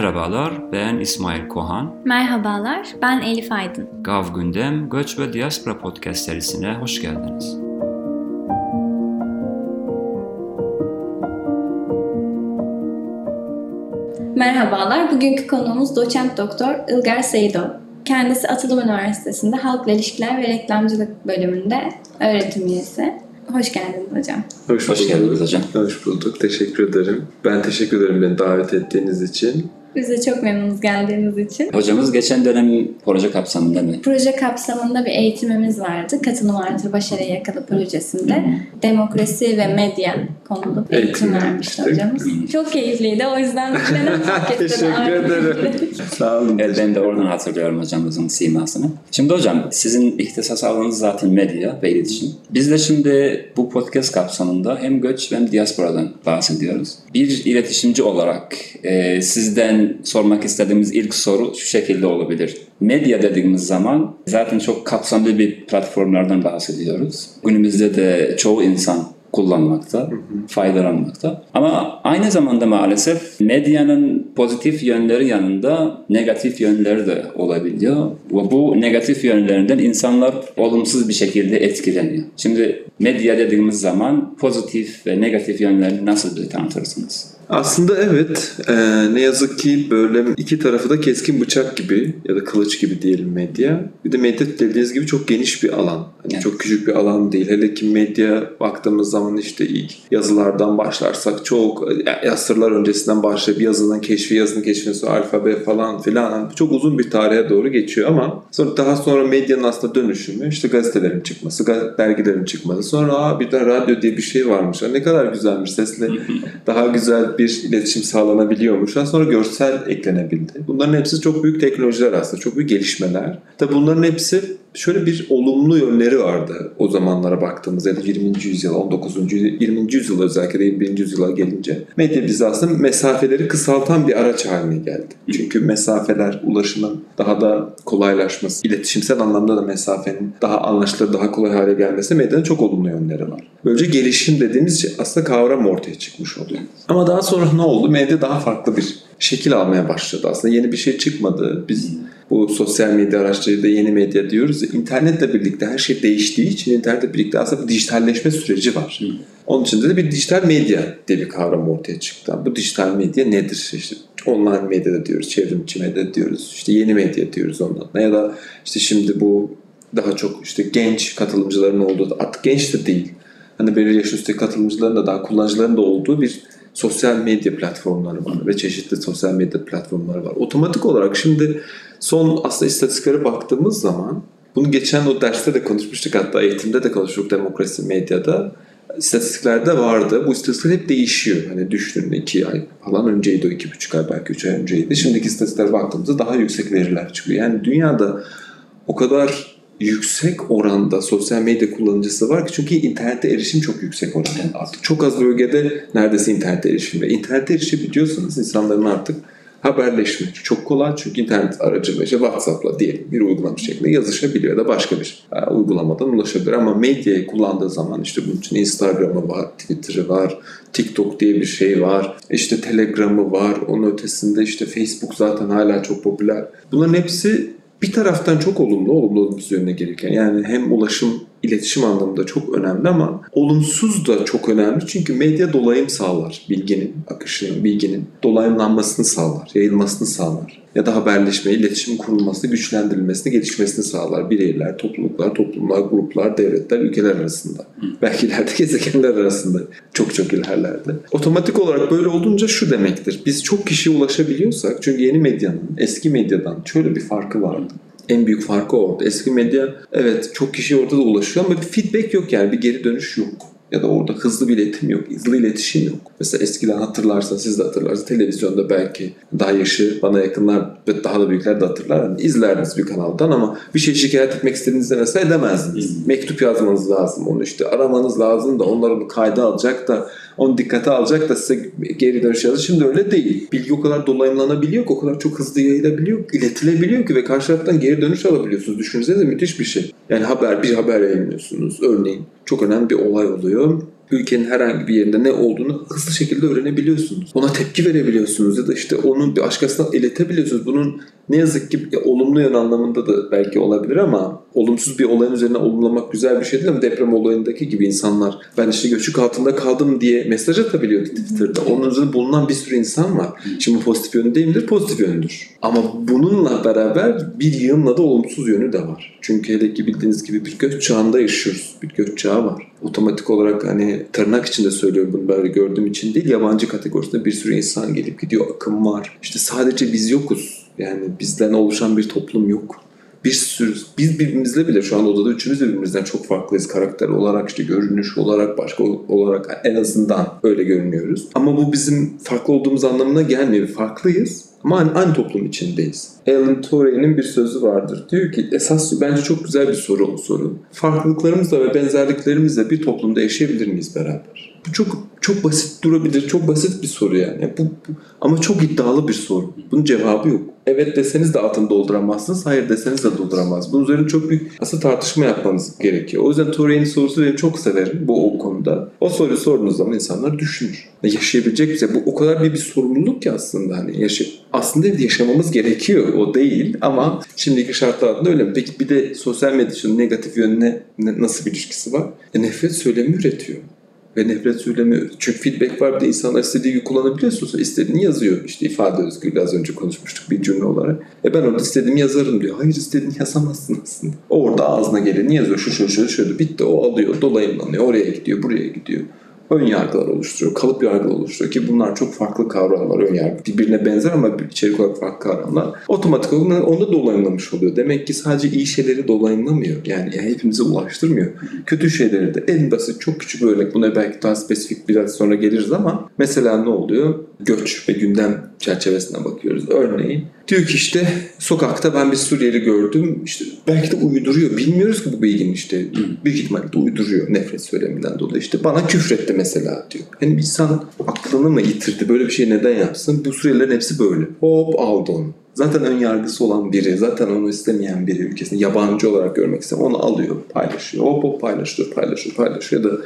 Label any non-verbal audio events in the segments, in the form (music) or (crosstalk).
Merhabalar, ben İsmail Kohan. Merhabalar, ben Elif Aydın. Gav Gündem, Göç ve Diaspora Podcast serisine hoş geldiniz. Merhabalar, bugünkü konuğumuz doçent doktor Ilgar Seyidov. Kendisi Atılım Üniversitesi'nde Halkla İlişkiler ve Reklamcılık bölümünde öğretim üyesi. Hoş geldiniz hocam. Hoş, Hoş geldiniz hocam. Hoş bulduk. Teşekkür ederim. Ben teşekkür ederim beni davet ettiğiniz için. Biz de çok memnunuz geldiğiniz için. Hocamız geçen dönem proje kapsamında mı? Proje kapsamında bir eğitimimiz vardı. Katılım artı başarıya yakalı projesinde. Demokrasi ve medya konulu bir eğitim, vermişti hocamız. Çok keyifliydi. O yüzden (laughs) fark ettim. Teşekkür ederim. (laughs) Sağ olun. Evet, ben de oradan hatırlıyorum hocamızın simasını. Şimdi hocam, sizin ihtisas alanınız zaten medya ve iletişim. Biz de şimdi bu podcast kapsamında hem göç hem diasporadan bahsediyoruz. Bir iletişimci olarak e, sizden sormak istediğimiz ilk soru şu şekilde olabilir. Medya dediğimiz zaman zaten çok kapsamlı bir platformlardan bahsediyoruz. Günümüzde de çoğu insan kullanmakta, faydalanmakta. Ama aynı zamanda maalesef medyanın pozitif yönleri yanında negatif yönleri de olabiliyor. Ve bu negatif yönlerinden insanlar olumsuz bir şekilde etkileniyor. Şimdi medya dediğimiz zaman pozitif ve negatif yönlerini nasıl bir tanıtırsınız? Aslında evet. Ee, ne yazık ki böyle iki tarafı da keskin bıçak gibi ya da kılıç gibi diyelim medya. Bir de medya dediğiniz gibi çok geniş bir alan. Hani Evet. Çok küçük bir alan değil. Hele ki medya baktığımız zaman işte ilk yazılardan başlarsak çok e, asırlar öncesinden başlayıp yazının keşfi, yazının keşfi sonra alfabe falan filan hani çok uzun bir tarihe doğru geçiyor ama sonra daha sonra medyanın aslında dönüşümü işte gazetelerin çıkması, dergilerin çıkması. Sonra Aa, bir de radyo diye bir şey varmış. Ne kadar güzelmiş sesle (laughs) daha güzel bir iletişim sağlanabiliyormuş. Daha sonra görsel eklenebildi. Bunların hepsi çok büyük teknolojiler aslında. Çok büyük gelişmeler. Tabi bunların hepsi şöyle bir olumlu yönleri vardı o zamanlara baktığımızda ya da 20. yüzyıl, 19. yüzyıl, 20. yüzyıl özellikle de 21. yüzyıla gelince medya bize aslında mesafeleri kısaltan bir araç haline geldi. Çünkü mesafeler, ulaşımın daha da kolaylaşması, iletişimsel anlamda da mesafenin daha anlaşılır, daha kolay hale gelmesi medyanın çok olumlu yönleri var. Böylece gelişim dediğimiz şey aslında kavram ortaya çıkmış oluyor. Ama daha sonra ne oldu? Medya daha farklı bir şekil almaya başladı. Aslında yeni bir şey çıkmadı. Biz bu sosyal medya araçlarıyla yeni medya diyoruz. İnternetle birlikte her şey değiştiği için internetle birlikte aslında bir dijitalleşme süreci var. Onun için de bir dijital medya diye bir kavram ortaya çıktı. Bu dijital medya nedir? İşte online medya diyoruz, çevrimiçi medya diyoruz, işte yeni medya diyoruz ondan. Ya da işte şimdi bu daha çok işte genç katılımcıların olduğu, artık genç de değil. Hani belirli yaş üstü katılımcıların da daha kullanıcıların da olduğu bir sosyal medya platformları var ve çeşitli sosyal medya platformları var. Otomatik olarak şimdi son aslında istatistiklere baktığımız zaman bunu geçen o derste de konuşmuştuk hatta eğitimde de konuştuk demokrasi medyada istatistiklerde vardı. Bu istatistikler hep değişiyor. Hani düşünün iki ay falan önceydi o iki buçuk ay belki üç ay önceydi. Şimdiki istatistiklere baktığımızda daha yüksek veriler çıkıyor. Yani dünyada o kadar yüksek oranda sosyal medya kullanıcısı var ki çünkü internete erişim çok yüksek oranda. Artık çok az bölgede neredeyse internete erişim ve internete erişebiliyorsanız insanların artık haberleşme çok kolay çünkü internet aracılığıyla işte WhatsApp'la diyelim bir uygulama şeklinde yazışabiliyor ya da başka bir e, uygulamadan ulaşabilir ama medyayı kullandığı zaman işte bunun için Instagram'ı var, Twitter'ı var, TikTok diye bir şey var, işte Telegram'ı var, onun ötesinde işte Facebook zaten hala çok popüler. Bunların hepsi bir taraftan çok olumlu, olumlu olumsuz yönüne gelirken yani hem ulaşım, iletişim anlamında çok önemli ama olumsuz da çok önemli. Çünkü medya dolayım sağlar bilginin akışının, bilginin dolayımlanmasını sağlar, yayılmasını sağlar ya da haberleşme, iletişim kurulmasını, güçlendirilmesini, gelişmesini sağlar. Bireyler, topluluklar, toplumlar, gruplar, devletler, ülkeler arasında. Belki ileride (laughs) gezegenler arasında çok çok ilerlerde. Otomatik olarak böyle olunca şu demektir. Biz çok kişiye ulaşabiliyorsak çünkü yeni medyanın eski medyadan şöyle bir farkı vardı. En büyük farkı orada. Eski medya evet çok kişi orada da ulaşıyor ama bir feedback yok yani bir geri dönüş yok. Ya da orada hızlı bir iletim yok, hızlı iletişim yok. Mesela eskiden hatırlarsan, siz de hatırlarsınız. Televizyonda belki daha yaşı bana yakınlar ve daha da büyükler de hatırlar. Yani izlerdiniz bir kanaldan ama bir şey şikayet etmek istediğinizde mesela edemezdiniz. Mektup yazmanız lazım, onu işte aramanız lazım da onları onu kayda alacak da onu dikkate alacak da size geri dönüş yazar. Şimdi öyle değil. Bilgi o kadar dolayımlanabiliyor ki, o kadar çok hızlı yayılabiliyor, iletilebiliyor ki ve karşı taraftan geri dönüş alabiliyorsunuz. Düşünsenize müthiş bir şey. Yani haber, bir haber yayınlıyorsunuz. Örneğin çok önemli bir olay oluyor. Ülkenin herhangi bir yerinde ne olduğunu hızlı şekilde öğrenebiliyorsunuz. Ona tepki verebiliyorsunuz ya da işte onun bir başkasına iletebiliyorsunuz. Bunun ne yazık ki ya, olumlu yön anlamında da belki olabilir ama olumsuz bir olayın üzerine olumlamak güzel bir şey değil ama deprem olayındaki gibi insanlar ben işte göçük altında kaldım diye mesaj atabiliyor Twitter'da. Onun üzerinde bulunan bir sürü insan var. Şimdi pozitif yönü değil midir? Pozitif yönüdür. Ama bununla beraber bir yığınla da olumsuz yönü de var. Çünkü hele ki bildiğiniz gibi bir göç çağında yaşıyoruz. Bir göç çağı var. Otomatik olarak hani tırnak içinde söylüyorum bunu böyle gördüğüm için değil. Yabancı kategorisinde bir sürü insan gelip gidiyor. Akım var. İşte sadece biz yokuz. Yani bizden oluşan bir toplum yok. Bir sürü, biz birbirimizle bile şu an odada üçümüz de birbirimizden çok farklıyız. Karakter olarak, işte görünüş olarak, başka olarak en azından öyle görünüyoruz. Ama bu bizim farklı olduğumuz anlamına gelmiyor. Farklıyız ama aynı, toplum içindeyiz. Alan Turey'nin bir sözü vardır. Diyor ki esas bence çok güzel bir soru o soru. Farklılıklarımızla ve benzerliklerimizle bir toplumda yaşayabilir miyiz beraber? Bu çok çok basit durabilir. Çok basit bir soru yani. Bu, bu, ama çok iddialı bir soru. Bunun cevabı yok. Evet deseniz de altını dolduramazsınız. Hayır deseniz de dolduramaz. Bunun üzerine çok büyük aslında tartışma yapmanız gerekiyor. O yüzden Turey'nin sorusu benim çok severim bu o konuda. O soruyu sorduğunuz zaman insanlar düşünür. Yaşayabilecek bize bu o kadar bir bir sorumluluk ki aslında hani yaşa aslında yaşamamız gerekiyor. O değil ama şimdiki şartlar altında öyle. Peki bir de sosyal medyanın negatif yönüne nasıl bir ilişkisi var? E, nefret söylemi üretiyor ve nefret söylemiyor. Çünkü feedback var bir de insanlar istediği gibi kullanabiliyorsunuz. İstediğini yazıyor. İşte ifade özgürlüğü az önce konuşmuştuk bir cümle olarak. E ben orada istediğimi yazarım diyor. Hayır istediğini yazamazsın aslında. Orada ağzına geleni yazıyor. Şu şu şu şu bitti o alıyor dolayımlanıyor. Oraya gidiyor buraya gidiyor ön yargılar oluşturuyor, kalıp yargılar oluşturuyor ki bunlar çok farklı kavramlar ön yargı. Birbirine benzer ama içerik olarak farklı kavramlar. Otomatik olarak onu da dolayımlamış oluyor. Demek ki sadece iyi şeyleri dolayımlamıyor. Yani, hepimize ulaştırmıyor. Kötü şeyleri de en basit çok küçük bir örnek. Buna belki daha spesifik biraz sonra geliriz ama mesela ne oluyor? Göç ve gündem çerçevesine bakıyoruz. Örneğin diyor ki işte sokakta ben bir Suriyeli gördüm. İşte belki de uyduruyor. Bilmiyoruz ki bu bilginin işte. Büyük ihtimalle de uyduruyor nefret söyleminden dolayı. İşte bana küfretti mesela diyor. Yani bir insan aklını mı yitirdi? Böyle bir şey neden yapsın? Bu Suriyelilerin hepsi böyle. Hop aldı onu. Zaten ön yargısı olan biri, zaten onu istemeyen biri ülkesini yabancı olarak görmek isteyen onu alıyor, paylaşıyor. Hop hop paylaşıyor, paylaşıyor, paylaşıyor ya da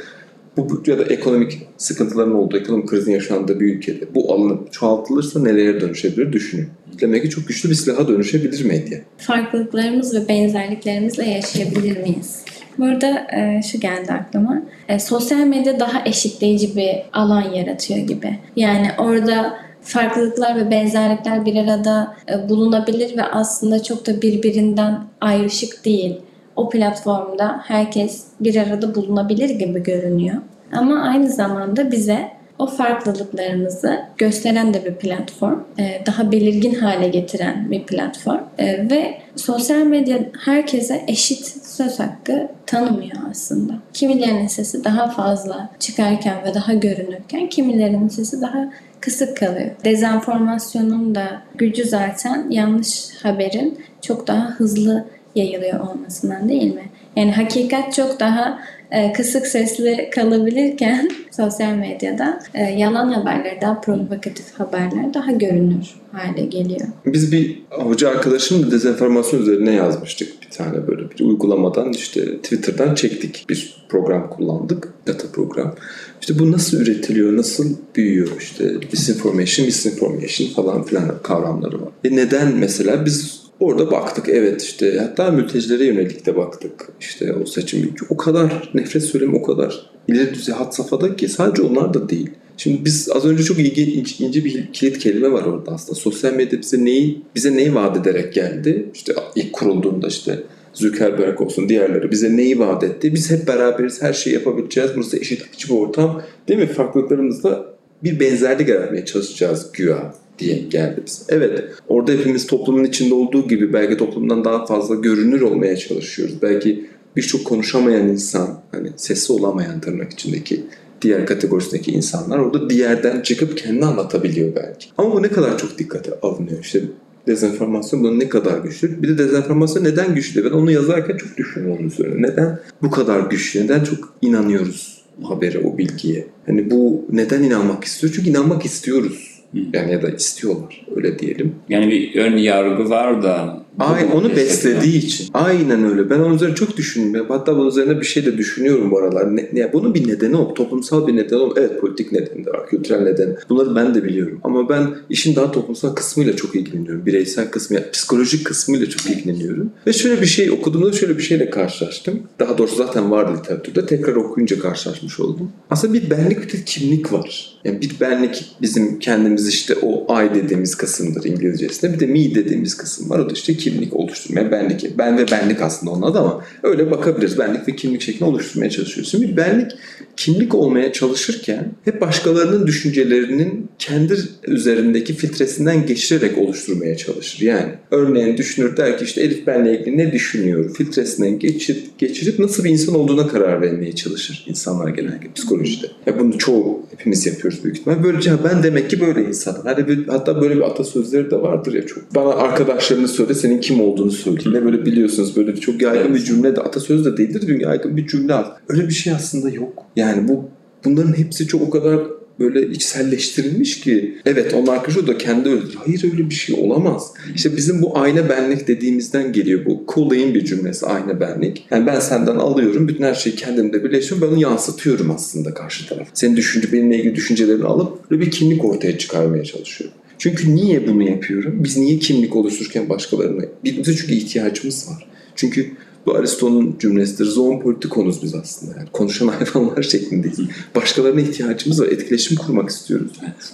bu ya da ekonomik sıkıntıların olduğu, ekonomik krizin yaşandığı bir ülkede bu alınıp çoğaltılırsa nelere dönüşebilir düşünün. Demek ki çok güçlü bir silaha dönüşebilir medya. Farklılıklarımız ve benzerliklerimizle yaşayabilir miyiz? Burada e, şu geldi aklıma. E, sosyal medya daha eşitleyici bir alan yaratıyor gibi. Yani orada farklılıklar ve benzerlikler bir arada e, bulunabilir ve aslında çok da birbirinden ayrışık değil. O platformda herkes bir arada bulunabilir gibi görünüyor. Ama aynı zamanda bize o farklılıklarımızı gösteren de bir platform. Ee, daha belirgin hale getiren bir platform. Ee, ve sosyal medya herkese eşit söz hakkı tanımıyor aslında. Kimilerinin sesi daha fazla çıkarken ve daha görünürken kimilerinin sesi daha kısık kalıyor. Dezenformasyonun da gücü zaten yanlış haberin çok daha hızlı yayılıyor olmasından değil mi? Yani hakikat çok daha e, kısık sesli kalabilirken (laughs) sosyal medyada e, yalan haberler, daha provokatif haberler daha görünür hale geliyor. Biz bir hoca arkadaşımla dezenformasyon üzerine yazmıştık bir tane böyle bir uygulamadan işte Twitter'dan çektik bir program kullandık. Data program. İşte bu nasıl üretiliyor, nasıl büyüyor işte disinformation, misinformation falan filan kavramları var. E neden mesela biz Orada baktık evet işte hatta mültecilere yönelik de baktık. İşte o seçim o kadar nefret söylemi o kadar ileri düzey hat safhada ki sadece onlar da değil. Şimdi biz az önce çok ilginç ince bir kilit kelime var orada aslında. Sosyal medya bize neyi bize neyi vaat ederek geldi? İşte ilk kurulduğunda işte Zuckerberg olsun diğerleri bize neyi vaat etti? Biz hep beraberiz, her şeyi yapabileceğiz. Burası eşitlikçi bir ortam. Değil mi? Farklılıklarımızda bir benzerlik yaratmaya çalışacağız güya diye geldi bize. Evet orada hepimiz toplumun içinde olduğu gibi belki toplumdan daha fazla görünür olmaya çalışıyoruz. Belki birçok konuşamayan insan hani sesi olamayan tırnak içindeki diğer kategorisindeki insanlar orada diğerden çıkıp kendi anlatabiliyor belki. Ama bu ne kadar çok dikkate alınıyor. İşte dezenformasyon bunun ne kadar güçlü. Bir de dezenformasyon neden güçlü? Ben onu yazarken çok düşündüm onun üzerine. Neden bu kadar güçlü? Neden çok inanıyoruz o habere, o bilgiye? Hani bu neden inanmak istiyor? Çünkü inanmak istiyoruz. Yani ya da istiyorlar öyle diyelim. Yani bir ön yargı var da Ay onu beslediği için. Aynen öyle. Ben onun üzerine çok düşündüm. Hatta bunun üzerine bir şey de düşünüyorum bu aralar. Ne, ne, bunun bir nedeni o. Toplumsal bir nedeni o. Evet politik nedeni de var. Kültürel nedeni. Bunları ben de biliyorum. Ama ben işin daha toplumsal kısmıyla çok ilgileniyorum. Bireysel kısmı, yani psikolojik kısmıyla çok ilgileniyorum. Ve şöyle bir şey okuduğumda şöyle bir şeyle karşılaştım. Daha doğrusu zaten vardı literatürde. Tekrar okuyunca karşılaşmış oldum. Aslında bir benlik bir de kimlik var. Yani bir benlik bizim kendimiz işte o I dediğimiz kısımdır İngilizcesinde. Bir de me dediğimiz kısım var. O da işte kimlik oluşturmaya, benlik. Ben ve benlik aslında onun adı ama öyle bakabiliriz. Benlik ve kimlik şeklinde oluşturmaya çalışıyorsun. Bir benlik kimlik olmaya çalışırken hep başkalarının düşüncelerinin kendi üzerindeki filtresinden geçirerek oluşturmaya çalışır. Yani örneğin düşünür der ki işte Elif benle ilgili ne düşünüyor? Filtresinden geçirip, geçirip nasıl bir insan olduğuna karar vermeye çalışır insanlar genellikle psikolojide. Ya bunu çoğu hepimiz yapıyoruz büyük ihtimal. Böylece ben demek ki böyle insan. Hani bir, hatta böyle bir atasözleri de vardır ya çok. Bana arkadaşlarını söyle senin kim olduğunu söylediğinde böyle biliyorsunuz böyle çok yaygın bir cümle de atasöz de değildir. Çünkü yaygın bir cümle. Öyle bir şey aslında yok. Yani bu bunların hepsi çok o kadar böyle içselleştirilmiş ki evet onun arkadaşı da kendi öyle. Hayır öyle bir şey olamaz. İşte bizim bu ayna benlik dediğimizden geliyor bu. Cooley'in bir cümlesi ayna benlik. Yani ben senden alıyorum bütün her şeyi kendimde birleştiriyorum ben onu yansıtıyorum aslında karşı taraf. Senin düşünce benimle ilgili düşüncelerini alıp böyle bir kimlik ortaya çıkarmaya çalışıyorum. Çünkü niye bunu yapıyorum? Biz niye kimlik oluştururken başkalarına? Bize çünkü ihtiyacımız var. Çünkü bu Aristo'nun cümlesidir. Zoon politikonuz biz aslında. Yani konuşan (laughs) hayvanlar şeklindeyiz. Başkalarına ihtiyacımız var. Etkileşim kurmak istiyoruz.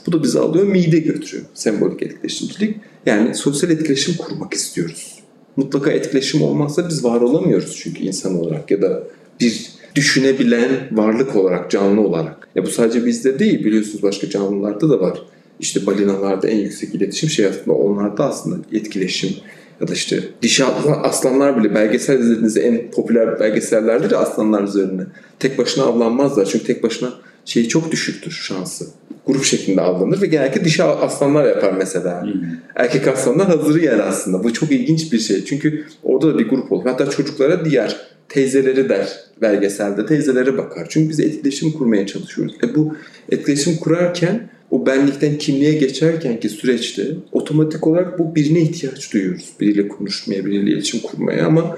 Bu da bizi alıyor mide götürüyor. Sembolik etkileşimcilik. Yani sosyal etkileşim kurmak istiyoruz. Mutlaka etkileşim olmazsa biz var olamıyoruz çünkü insan olarak ya da bir düşünebilen varlık olarak, canlı olarak. Ya bu sadece bizde değil biliyorsunuz başka canlılarda da var. İşte balinalarda en yüksek iletişim şey aslında onlarda aslında etkileşim ya da işte dişi aslanlar bile belgesel izlediğinizde en popüler belgesellerdir ya aslanlar üzerine. Tek başına avlanmazlar çünkü tek başına şeyi çok düşüktür şansı. Grup şeklinde avlanır ve genellikle dişi aslanlar yapar mesela. Hmm. Erkek aslanlar hazırı yer aslında. Bu çok ilginç bir şey. Çünkü orada da bir grup olur. Hatta çocuklara diğer teyzeleri der belgeselde. Teyzelere bakar. Çünkü biz etkileşim kurmaya çalışıyoruz. E bu etkileşim kurarken o benlikten kimliğe geçerken ki süreçte otomatik olarak bu birine ihtiyaç duyuyoruz. Biriyle konuşmaya, biriyle iletişim kurmaya ama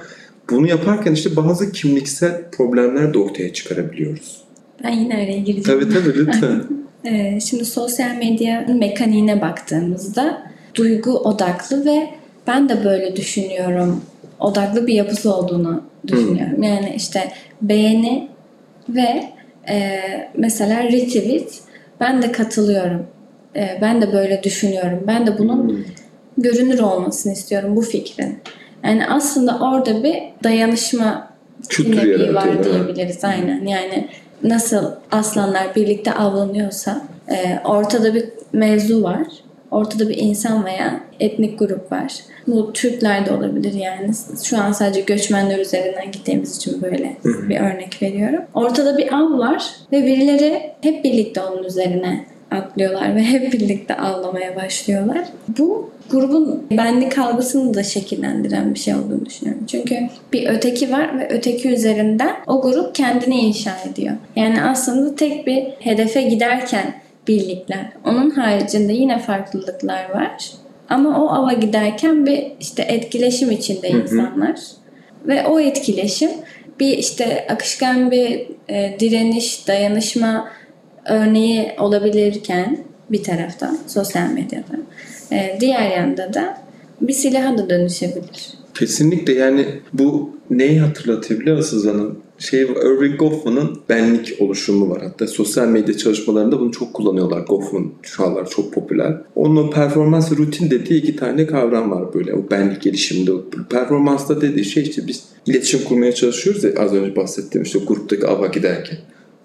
bunu yaparken işte bazı kimliksel problemler de ortaya çıkarabiliyoruz. Ben yine araya gireceğim. Tabii tabii lütfen. (laughs) Ee, şimdi sosyal medya mekaniğine baktığımızda duygu odaklı ve ben de böyle düşünüyorum odaklı bir yapısı olduğunu düşünüyorum. Hmm. Yani işte beğeni ve e, mesela retweet ben de katılıyorum. E, ben de böyle düşünüyorum. Ben de bunun hmm. görünür olmasını istiyorum bu fikrin. Yani aslında orada bir dayanışma dinamiği var diyebiliriz. Aynen. Yani nasıl aslanlar birlikte avlanıyorsa e, ortada bir mevzu var. Ortada bir insan veya etnik grup var. Bu Türkler de olabilir yani. Şu an sadece göçmenler üzerinden gittiğimiz için böyle bir örnek veriyorum. Ortada bir av var ve birileri hep birlikte onun üzerine atlıyorlar ve hep birlikte avlamaya başlıyorlar. Bu grubun benlik algısını da şekillendiren bir şey olduğunu düşünüyorum. Çünkü bir öteki var ve öteki üzerinden o grup kendini inşa ediyor. Yani aslında tek bir hedefe giderken birlikler. Onun haricinde yine farklılıklar var. Ama o ava giderken bir işte etkileşim içinde insanlar. Hı hı. Ve o etkileşim bir işte akışkan bir e, direniş, dayanışma örneği olabilirken bir taraftan sosyal medyada. E, diğer yanda da bir silaha da dönüşebilir. Kesinlikle yani bu neyi hatırlatıyor biliyor musunuz hanım? Şey, Irving Goffman'ın benlik oluşumu var. Hatta sosyal medya çalışmalarında bunu çok kullanıyorlar. Goffman şu anlar çok popüler. Onun performans rutin dediği iki tane kavram var böyle. O benlik gelişiminde. Performansta dediği şey işte biz iletişim kurmaya çalışıyoruz ya az önce bahsettiğim işte gruptaki ava giderken.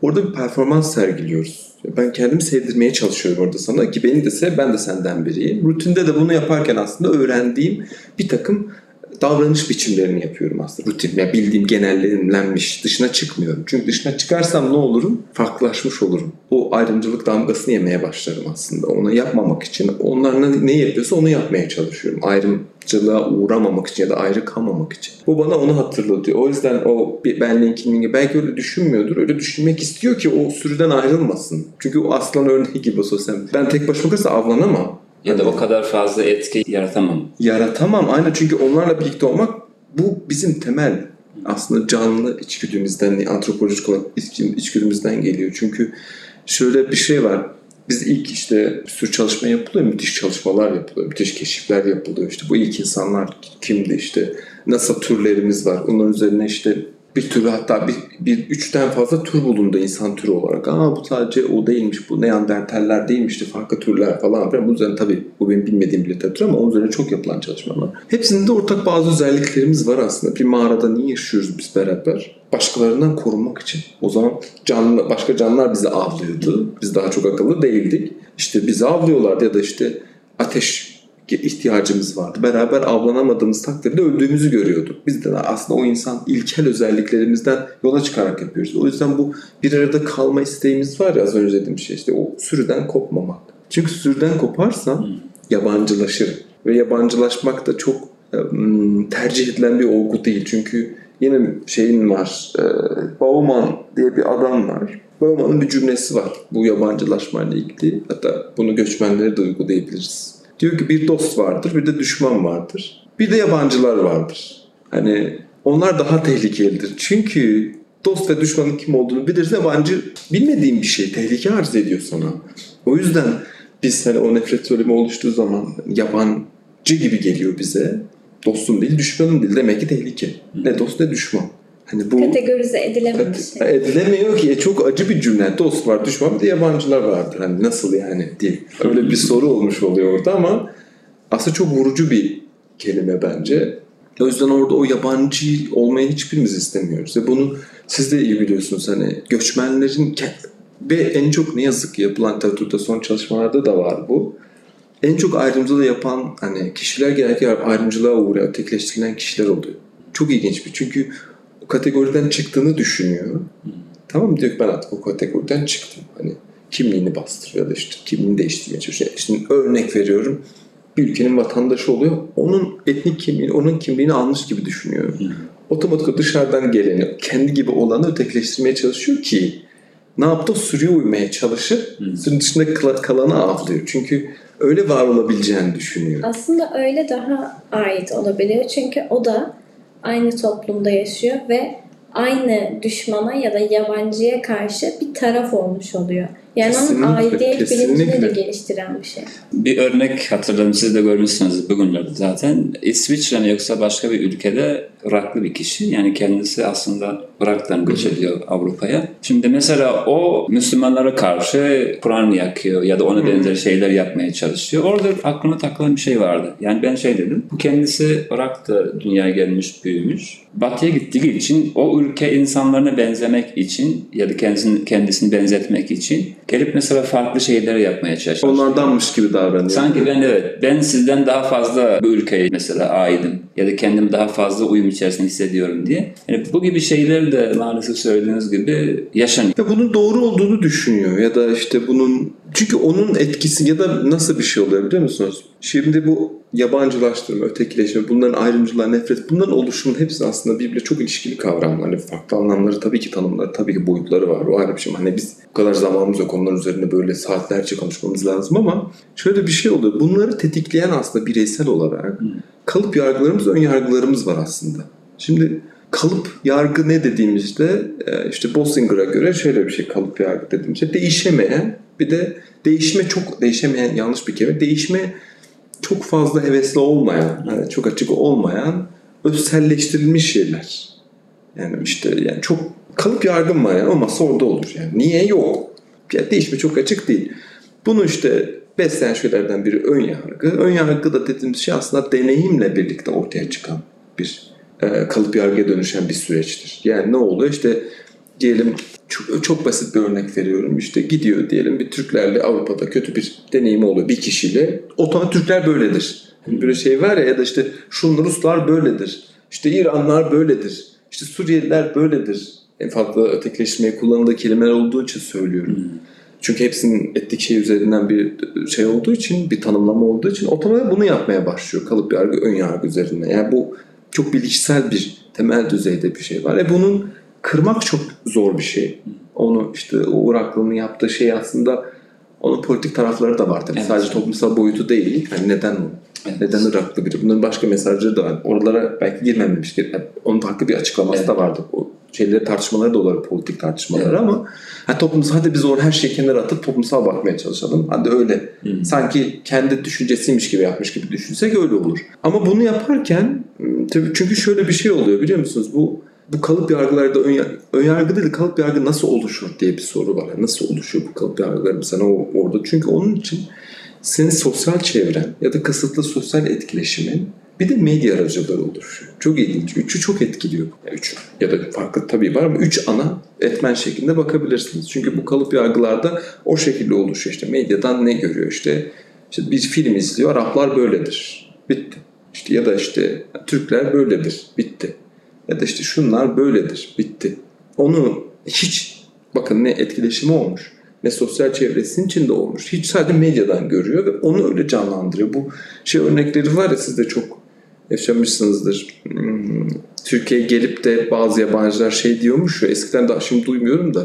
Orada bir performans sergiliyoruz. Ben kendimi sevdirmeye çalışıyorum orada sana ki beni de sev ben de senden biriyim. Rutinde de bunu yaparken aslında öğrendiğim bir takım davranış biçimlerini yapıyorum aslında. Rutin, yani bildiğim genellenmiş dışına çıkmıyorum. Çünkü dışına çıkarsam ne olurum? Farklılaşmış olurum. O ayrımcılık damgasını yemeye başlarım aslında. Onu yapmamak için. Onlar ne yapıyorsa onu yapmaya çalışıyorum. Ayrımcılığa uğramamak için ya da ayrı kalmamak için. Bu bana onu hatırlatıyor. O yüzden o benliğin kimliği belki öyle düşünmüyordur. Öyle düşünmek istiyor ki o sürüden ayrılmasın. Çünkü o aslan örneği gibi sosyal. Ben tek başıma kalırsa avlanamam Ya da o kadar fazla etki yaratamam. Yaratamam. Aynen çünkü onlarla birlikte olmak bu bizim temel aslında canlı içgüdümüzden, antropolojik olarak içgü- içgüdümüzden geliyor. Çünkü şöyle bir şey var. Biz ilk işte bir sürü çalışma yapılıyor, müthiş çalışmalar yapılıyor, müthiş keşifler yapılıyor. İşte bu ilk insanlar kimdi işte, nasıl türlerimiz var. Onların üzerine işte bir türü hatta bir, bir üçten fazla tür bulundu insan türü olarak. Aa bu sadece o değilmiş, bu Neandertaller değilmişti, farklı türler falan filan. Bu üzerine tabii bu benim bilmediğim bir literatür ama onun üzerine çok yapılan çalışmalar. Hepsinde de ortak bazı özelliklerimiz var aslında. Bir mağarada niye yaşıyoruz biz beraber? Başkalarından korunmak için. O zaman canlı, başka canlılar bizi avlıyordu. Biz daha çok akıllı değildik. İşte bizi avlıyorlardı ya da işte ateş ihtiyacımız vardı. Beraber avlanamadığımız takdirde öldüğümüzü görüyorduk. Biz de aslında o insan ilkel özelliklerimizden yola çıkarak yapıyoruz. O yüzden bu bir arada kalma isteğimiz var ya az önce dediğim şey işte o sürüden kopmamak. Çünkü sürüden koparsam yabancılaşırım. Ve yabancılaşmak da çok tercih edilen bir olgu değil. Çünkü yine şeyin var. E, Bauman diye bir adam var. Bauman'ın bir cümlesi var bu yabancılaşmayla ilgili. Hatta bunu göçmenlere de uygulayabiliriz. Diyor ki bir dost vardır, bir de düşman vardır. Bir de yabancılar vardır. Hani onlar daha tehlikelidir. Çünkü dost ve düşmanın kim olduğunu bilirse yabancı bilmediğin bir şey tehlike arz ediyor sana. O yüzden biz hani o nefret söylemi oluştuğu zaman yabancı gibi geliyor bize. Dostum değil, düşmanım değil. Demek ki tehlike. Ne dost ne düşman. Hani bu Kategorize edilememiş. şey. edilemiyor ki. E, Çok acı bir cümle. Dost var, düşman bir de yabancılar vardır. Hani nasıl yani diye. Öyle bir soru olmuş oluyor orada ama aslında çok vurucu bir kelime bence. O yüzden orada o yabancı olmayı hiçbirimiz istemiyoruz. Ve bunu siz de iyi biliyorsunuz hani göçmenlerin ve en çok ne yazık ki yapılan literatürde son çalışmalarda da var bu. En çok ayrımcılığı yapan hani kişiler genellikle ayrımcılığa uğrayan, ötekileştirilen kişiler oluyor. Çok ilginç bir çünkü kategoriden çıktığını düşünüyor. Tamam mı? Diyor ki ben artık o kategoriden çıktım. Hani kimliğini bastırıyor ya da işte kimliğini değiştirmeye çalışıyor. Şimdi örnek veriyorum. Bir ülkenin vatandaşı oluyor. Onun etnik kimliğini, onun kimliğini almış gibi düşünüyor. Otomatik dışarıdan geleni, kendi gibi olanı ötekileştirmeye çalışıyor ki ne yaptı? Sürüye uymaya çalışır. Sürünün dışında kal- kalanı avlıyor. Çünkü öyle var olabileceğini düşünüyor. Aslında öyle daha ait olabiliyor. Çünkü o da aynı toplumda yaşıyor ve aynı düşmana ya da yabancıya karşı bir taraf olmuş oluyor. Yani onun Kesinlikle, aidiyet bilincini de geliştiren bir şey. Bir örnek hatırladım siz de görmüşsünüz bugünlerde zaten. İsviçre mi yoksa başka bir ülkede Iraklı bir kişi. Yani kendisi aslında Irak'tan göç ediyor Avrupa'ya. Şimdi mesela o Müslümanlara karşı Kur'an yakıyor ya da ona benzer şeyler yapmaya çalışıyor. Orada aklıma takılan bir şey vardı. Yani ben şey dedim. Bu kendisi Irak'ta dünyaya gelmiş, büyümüş. Batı'ya gittiği için o ülke insanlarına benzemek için ya da kendisini, kendisini benzetmek için gelip mesela farklı şeyler yapmaya çalışıyor. Onlardanmış gibi davranıyor. Sanki ben evet ben sizden daha fazla bu ülkeye mesela aidim ya da kendimi daha fazla uyum içerisinde hissediyorum diye. Yani bu gibi şeyler de maalesef söylediğiniz gibi yaşanıyor. Ya bunun doğru olduğunu düşünüyor ya da işte bunun çünkü onun etkisi ya da nasıl bir şey oluyor biliyor musunuz? Şimdi bu yabancılaştırma, ötekileşme, bunların ayrımcılığa, nefret, bunların oluşumun hepsi aslında birbirine çok ilişkili kavramlar. Hani farklı anlamları tabii ki tanımları, tabii ki boyutları var. O ayrı bir şey. Hani biz bu kadar zamanımız yok onların üzerine böyle saatlerce konuşmamız lazım ama şöyle bir şey oluyor. Bunları tetikleyen aslında bireysel olarak kalıp yargılarımız, ön yargılarımız var aslında. Şimdi kalıp yargı ne dediğimizde e, işte Bossinger'a göre şöyle bir şey kalıp yargı dediğimizde değişemeyen bir de değişme çok değişemeyen yanlış bir kelime değişme çok fazla hevesli olmayan yani çok açık olmayan özselleştirilmiş şeyler. Yani işte yani çok kalıp yargım var yani olmazsa orada olur yani. Niye yok? Ya değişme çok açık değil. Bunu işte besleyen şeylerden biri ön yargı. Ön yargı da dediğimiz şey aslında deneyimle birlikte ortaya çıkan bir e, kalıp yargıya dönüşen bir süreçtir. Yani ne oluyor? İşte diyelim çok, çok basit bir örnek veriyorum. İşte gidiyor diyelim bir Türklerle Avrupa'da kötü bir deneyimi oluyor bir kişiyle. Otomatik Türkler böyledir. Hani böyle şey var ya ya da işte şunlar Ruslar böyledir. İşte İranlar böyledir. İşte Suriyeliler böyledir. En farklı ötekileştirmeye kullanıldığı kelimeler olduğu için söylüyorum. Çünkü hepsinin etnik şey üzerinden bir şey olduğu için, bir tanımlama olduğu için otomatik bunu yapmaya başlıyor. Kalıp yargı, ön yargı üzerine. Yani bu çok bilişsel bir temel düzeyde bir şey var. E bunun kırmak çok zor bir şey. Onu işte o Iraklı'nın yaptığı şey aslında onun politik tarafları da var tabii. Evet. Sadece toplumsal boyutu değil. Yani neden? Evet. Neden Iraklı biri? Bunların başka mesajları da var. Oralara belki girmemiş. Onun farklı bir açıklaması Evet. da vardı. O şeyleri tartışmaları da olur politik tartışmaları Evet. ama ha, toplumsal hadi biz orada her şeyi kenara atıp toplumsal bakmaya çalışalım. Hadi öyle. Hı. Sanki kendi düşüncesiymiş gibi yapmış gibi düşünsek öyle olur. Ama bunu yaparken ım, tabii çünkü şöyle bir şey oluyor biliyor musunuz? Bu bu kalıp yargılarda ön, ön yargı değil kalıp yargı nasıl oluşur diye bir soru var. Yani nasıl oluşuyor bu kalıp yargıları sana o- orada? Çünkü onun için senin sosyal çevren ya da kısıtlı sosyal etkileşimin bir de medya aracıları oluşuyor. Çok ilginç. Üçü çok etkiliyor. Ya üç ya da farklı tabii var ama üç ana etmen şeklinde bakabilirsiniz. Çünkü bu kalıp yargılarda o şekilde oluşuyor. İşte medyadan ne görüyor? İşte, işte bir film izliyor. Araplar böyledir. Bitti. İşte ya da işte Türkler böyledir. Bitti. Ya da işte şunlar böyledir. Bitti. Onu hiç bakın ne etkileşimi olmuş ne sosyal çevresinin içinde olmuş. Hiç sadece medyadan görüyor ve onu öyle canlandırıyor. Bu şey örnekleri var ya siz de çok yaşamışsınızdır. Hmm, Türkiye'ye gelip de bazı yabancılar şey diyormuş ya eskiden daha şimdi duymuyorum da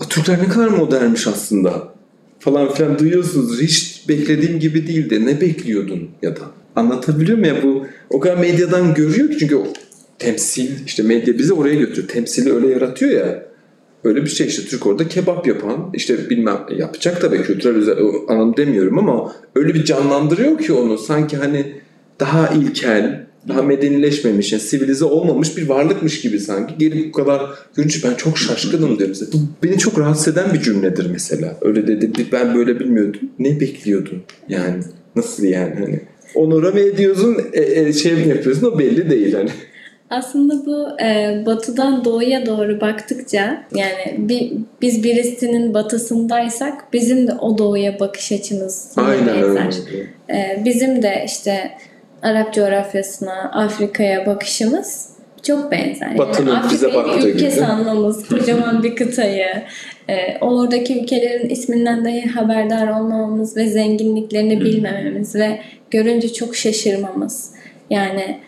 "Aa, Türkler ne kadar modernmiş aslında falan filan duyuyorsunuz. Hiç beklediğim gibi değildi. Ne bekliyordun ya da? Anlatabiliyor muyum ya bu o kadar medyadan görüyor ki çünkü o temsil işte medya bizi oraya götürüyor. Temsili öyle yaratıyor ya. Öyle bir şey işte Türk orada kebap yapan işte bilmem yapacak tabii kültürel anlam demiyorum ama öyle bir canlandırıyor ki onu sanki hani daha ilkel, daha medenileşmemiş, yani sivilize olmamış bir varlıkmış gibi sanki. Gelip bu kadar görünce ben çok şaşkınım diyorum. Bu beni çok rahatsız eden bir cümledir mesela. Öyle dedi ben böyle bilmiyordum. Ne bekliyordun yani? Nasıl yani hani? Onura mı ediyorsun, e, e, şey mi yapıyorsun o belli değil hani. Aslında bu e, batıdan doğuya doğru baktıkça yani bir, biz birisinin batısındaysak bizim de o doğuya bakış açımız Aynen benzer. E, bizim de işte Arap coğrafyasına, Afrika'ya bakışımız çok benzer. Yani Batı'nın bize Afrika'yı bir baktığı ülke gibi. sanmamız, (laughs) kocaman bir kıtayı, e, oradaki ülkelerin isminden dahi haberdar olmamamız ve zenginliklerini (clears throat) bilmememiz ve görünce çok şaşırmamız. Yani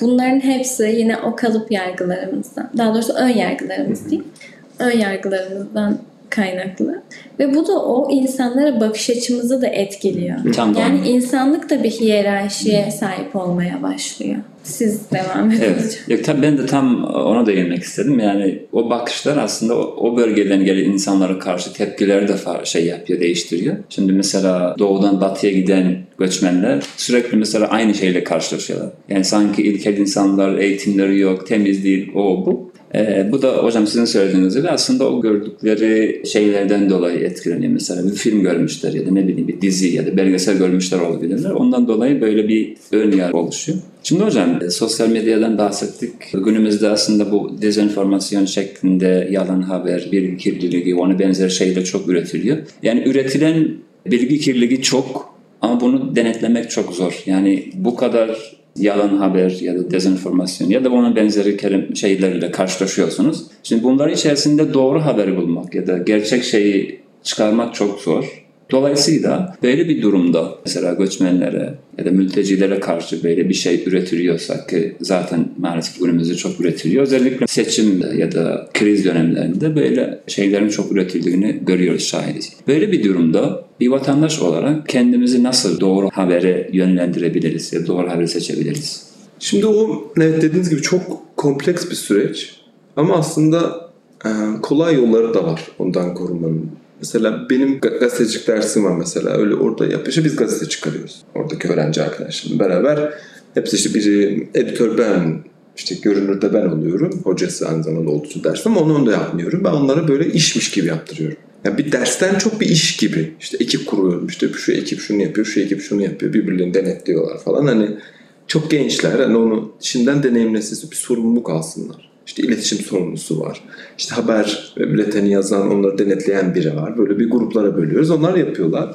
bunların hepsi yine o kalıp yargılarımızdan, daha doğrusu ön yargılarımız değil, ön yargılarımızdan kaynaklı. Ve bu da o insanlara bakış açımızı da etkiliyor. Tam Yani onu. insanlık da bir hiyerarşiye sahip olmaya başlıyor. Siz devam edin Evet. Yok, tabii ben de tam ona değinmek istedim. Yani o bakışlar aslında o, o bölgeden gelen insanlara karşı tepkileri de şey yapıyor, değiştiriyor. Şimdi mesela doğudan batıya giden göçmenler sürekli mesela aynı şeyle karşılaşıyorlar. Yani sanki ilkel insanlar, eğitimleri yok, temiz değil, o bu. Ee, bu da hocam sizin söylediğiniz gibi aslında o gördükleri şeylerden dolayı etkileniyor. Mesela bir film görmüşler ya da ne bileyim bir dizi ya da belgesel görmüşler olabilirler. Ondan dolayı böyle bir ön yargı oluşuyor. Şimdi hocam e, sosyal medyadan bahsettik. Günümüzde aslında bu dezenformasyon şeklinde yalan haber, bilgi kirliliği, ona benzer şeyler çok üretiliyor. Yani üretilen bilgi kirliliği çok ama bunu denetlemek çok zor. Yani bu kadar yalan haber ya da dezenformasyon ya da ona benzeri kelim- şeylerle karşılaşıyorsunuz. Şimdi bunların içerisinde doğru haberi bulmak ya da gerçek şeyi çıkarmak çok zor. Dolayısıyla böyle bir durumda mesela göçmenlere ya da mültecilere karşı böyle bir şey üretiliyorsa ki zaten maalesef günümüzde çok üretiliyor. Özellikle seçim ya da kriz dönemlerinde böyle şeylerin çok üretildiğini görüyoruz şahidiz. Böyle bir durumda bir vatandaş olarak kendimizi nasıl doğru habere yönlendirebiliriz ya doğru haberi seçebiliriz? Şimdi o evet dediğiniz gibi çok kompleks bir süreç. Ama aslında kolay yolları da var ondan korunmanın. Mesela benim ga- gazetecilik dersim var mesela. Öyle orada yapışa biz gazete çıkarıyoruz. Oradaki öğrenci arkadaşlarımla beraber. Hepsi işte biri editör ben, işte görünürde ben oluyorum. Hocası aynı zamanda olduğu ders ama onu da yapmıyorum. Ben onlara böyle işmiş gibi yaptırıyorum. Yani bir dersten çok bir iş gibi. İşte ekip kuruyorum. İşte şu ekip şunu yapıyor, şu ekip şunu yapıyor. Birbirlerini denetliyorlar falan. Hani çok gençler hani onu şimdiden deneyimlesin bir sorumluluk alsınlar. İşte iletişim sorumlusu var. İşte haber bülteni yazan, onları denetleyen biri var. Böyle bir gruplara bölüyoruz. Onlar yapıyorlar.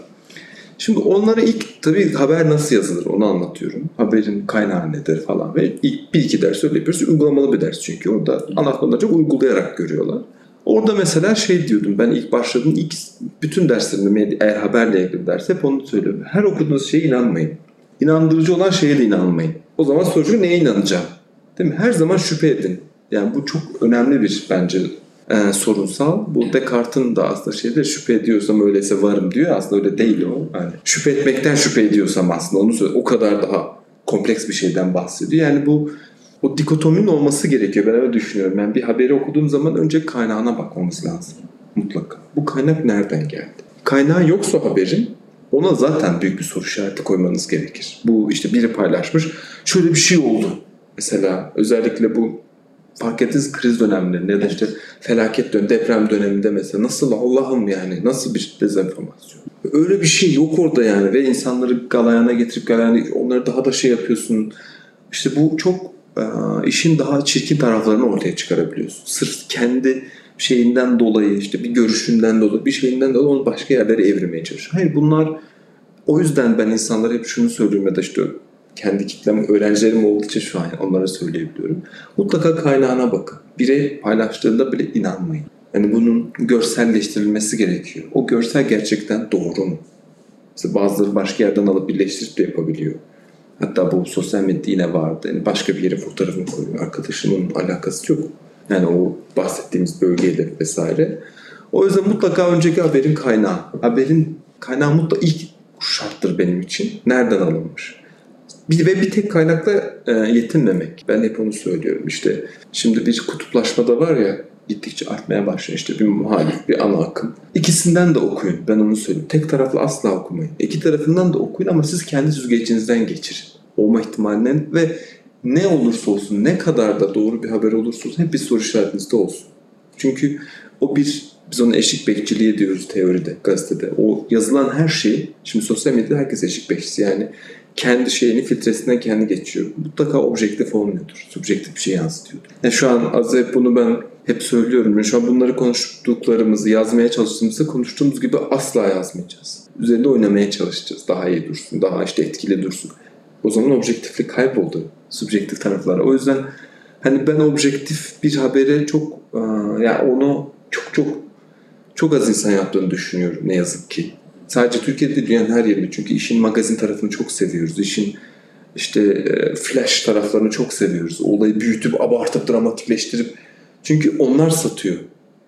Şimdi onlara ilk tabii haber nasıl yazılır onu anlatıyorum. Haberin kaynağı nedir falan ve ilk bir iki ders öyle yapıyoruz. Uygulamalı bir ders çünkü orada anlatmadan çok uygulayarak görüyorlar. Orada mesela şey diyordum ben ilk başladığım ilk bütün derslerimde eğer haberle ilgili ders hep onu söylüyorum. Her okuduğunuz şeye inanmayın. İnandırıcı olan şeye de inanmayın. O zaman soru neye inanacağım? Değil mi? Her zaman şüphe edin. Yani bu çok önemli bir bence e, sorunsal. Bu Descartes'in da aslında şeyde şüphe ediyorsam öyleyse varım diyor. Aslında öyle değil o. Yani şüphe etmekten şüphe ediyorsam aslında onu söyle. O kadar daha kompleks bir şeyden bahsediyor. Yani bu o dikotominin olması gerekiyor. Ben öyle düşünüyorum. Yani bir haberi okuduğum zaman önce kaynağına bakmamız lazım. Mutlaka. Bu kaynak nereden geldi? Kaynağı yoksa haberin ona zaten büyük bir soru işareti koymanız gerekir. Bu işte biri paylaşmış. Şöyle bir şey oldu. Mesela özellikle bu fark ettiniz kriz dönemlerinde ya da işte felaket dön, deprem döneminde mesela nasıl Allah'ım yani nasıl bir dezenformasyon. Öyle bir şey yok orada yani ve insanları galayana getirip galayana onları daha da şey yapıyorsun. İşte bu çok işin daha çirkin taraflarını ortaya çıkarabiliyorsun. Sırf kendi şeyinden dolayı işte bir görüşünden dolayı bir şeyinden dolayı onu başka yerlere evirmeye çalışıyor. Hayır bunlar o yüzden ben insanlara hep şunu söylüyorum ya da işte kendi kitlem öğrencilerim olduğu için şu an onlara söyleyebiliyorum. Mutlaka kaynağına bakın. Bire paylaştığında bile inanmayın. Yani bunun görselleştirilmesi gerekiyor. O görsel gerçekten doğru mu? Mesela bazıları başka yerden alıp birleştirip de yapabiliyor. Hatta bu sosyal medyada yine vardı. Yani başka bir yere fotoğrafını koyuyor. Arkadaşımın alakası yok. Yani o bahsettiğimiz bölgeyle vesaire. O yüzden mutlaka önceki haberin kaynağı. Haberin kaynağı mutlaka ilk şarttır benim için. Nereden alınmış? Bir ve bir tek kaynakla e, yetinmemek. Ben hep onu söylüyorum. İşte şimdi bir kutuplaşma da var ya gittikçe artmaya başlıyor. İşte bir muhalif, bir ana akım. İkisinden de okuyun. Ben onu söyleyeyim. Tek taraflı asla okumayın. İki tarafından da okuyun ama siz kendi süzgecinizden geçirin. Olma ihtimalinden ve ne olursa olsun, ne kadar da doğru bir haber olursa olsun hep bir soru işaretinizde olsun. Çünkü o bir, biz ona eşik bekçiliği diyoruz teoride, gazetede. O yazılan her şey, şimdi sosyal medyada herkes eşik bekçisi yani kendi şeyini filtresinden kendi geçiyor. Mutlaka objektif olmuyordur. Subjektif bir şey yansıtıyordur. Yani şu an az hep bunu ben hep söylüyorum. Yani şu an bunları konuştuklarımızı yazmaya çalıştığımızda konuştuğumuz gibi asla yazmayacağız. Üzerinde oynamaya çalışacağız. Daha iyi dursun, daha işte etkili dursun. O zaman objektiflik kayboldu. Subjektif taraflara. O yüzden hani ben objektif bir habere çok yani onu çok çok çok az insan yaptığını düşünüyorum ne yazık ki. Sadece Türkiye'de dünyanın her yerinde. Çünkü işin magazin tarafını çok seviyoruz. İşin işte e, flash taraflarını çok seviyoruz. Olayı büyütüp, abartıp, dramatikleştirip. Çünkü onlar satıyor.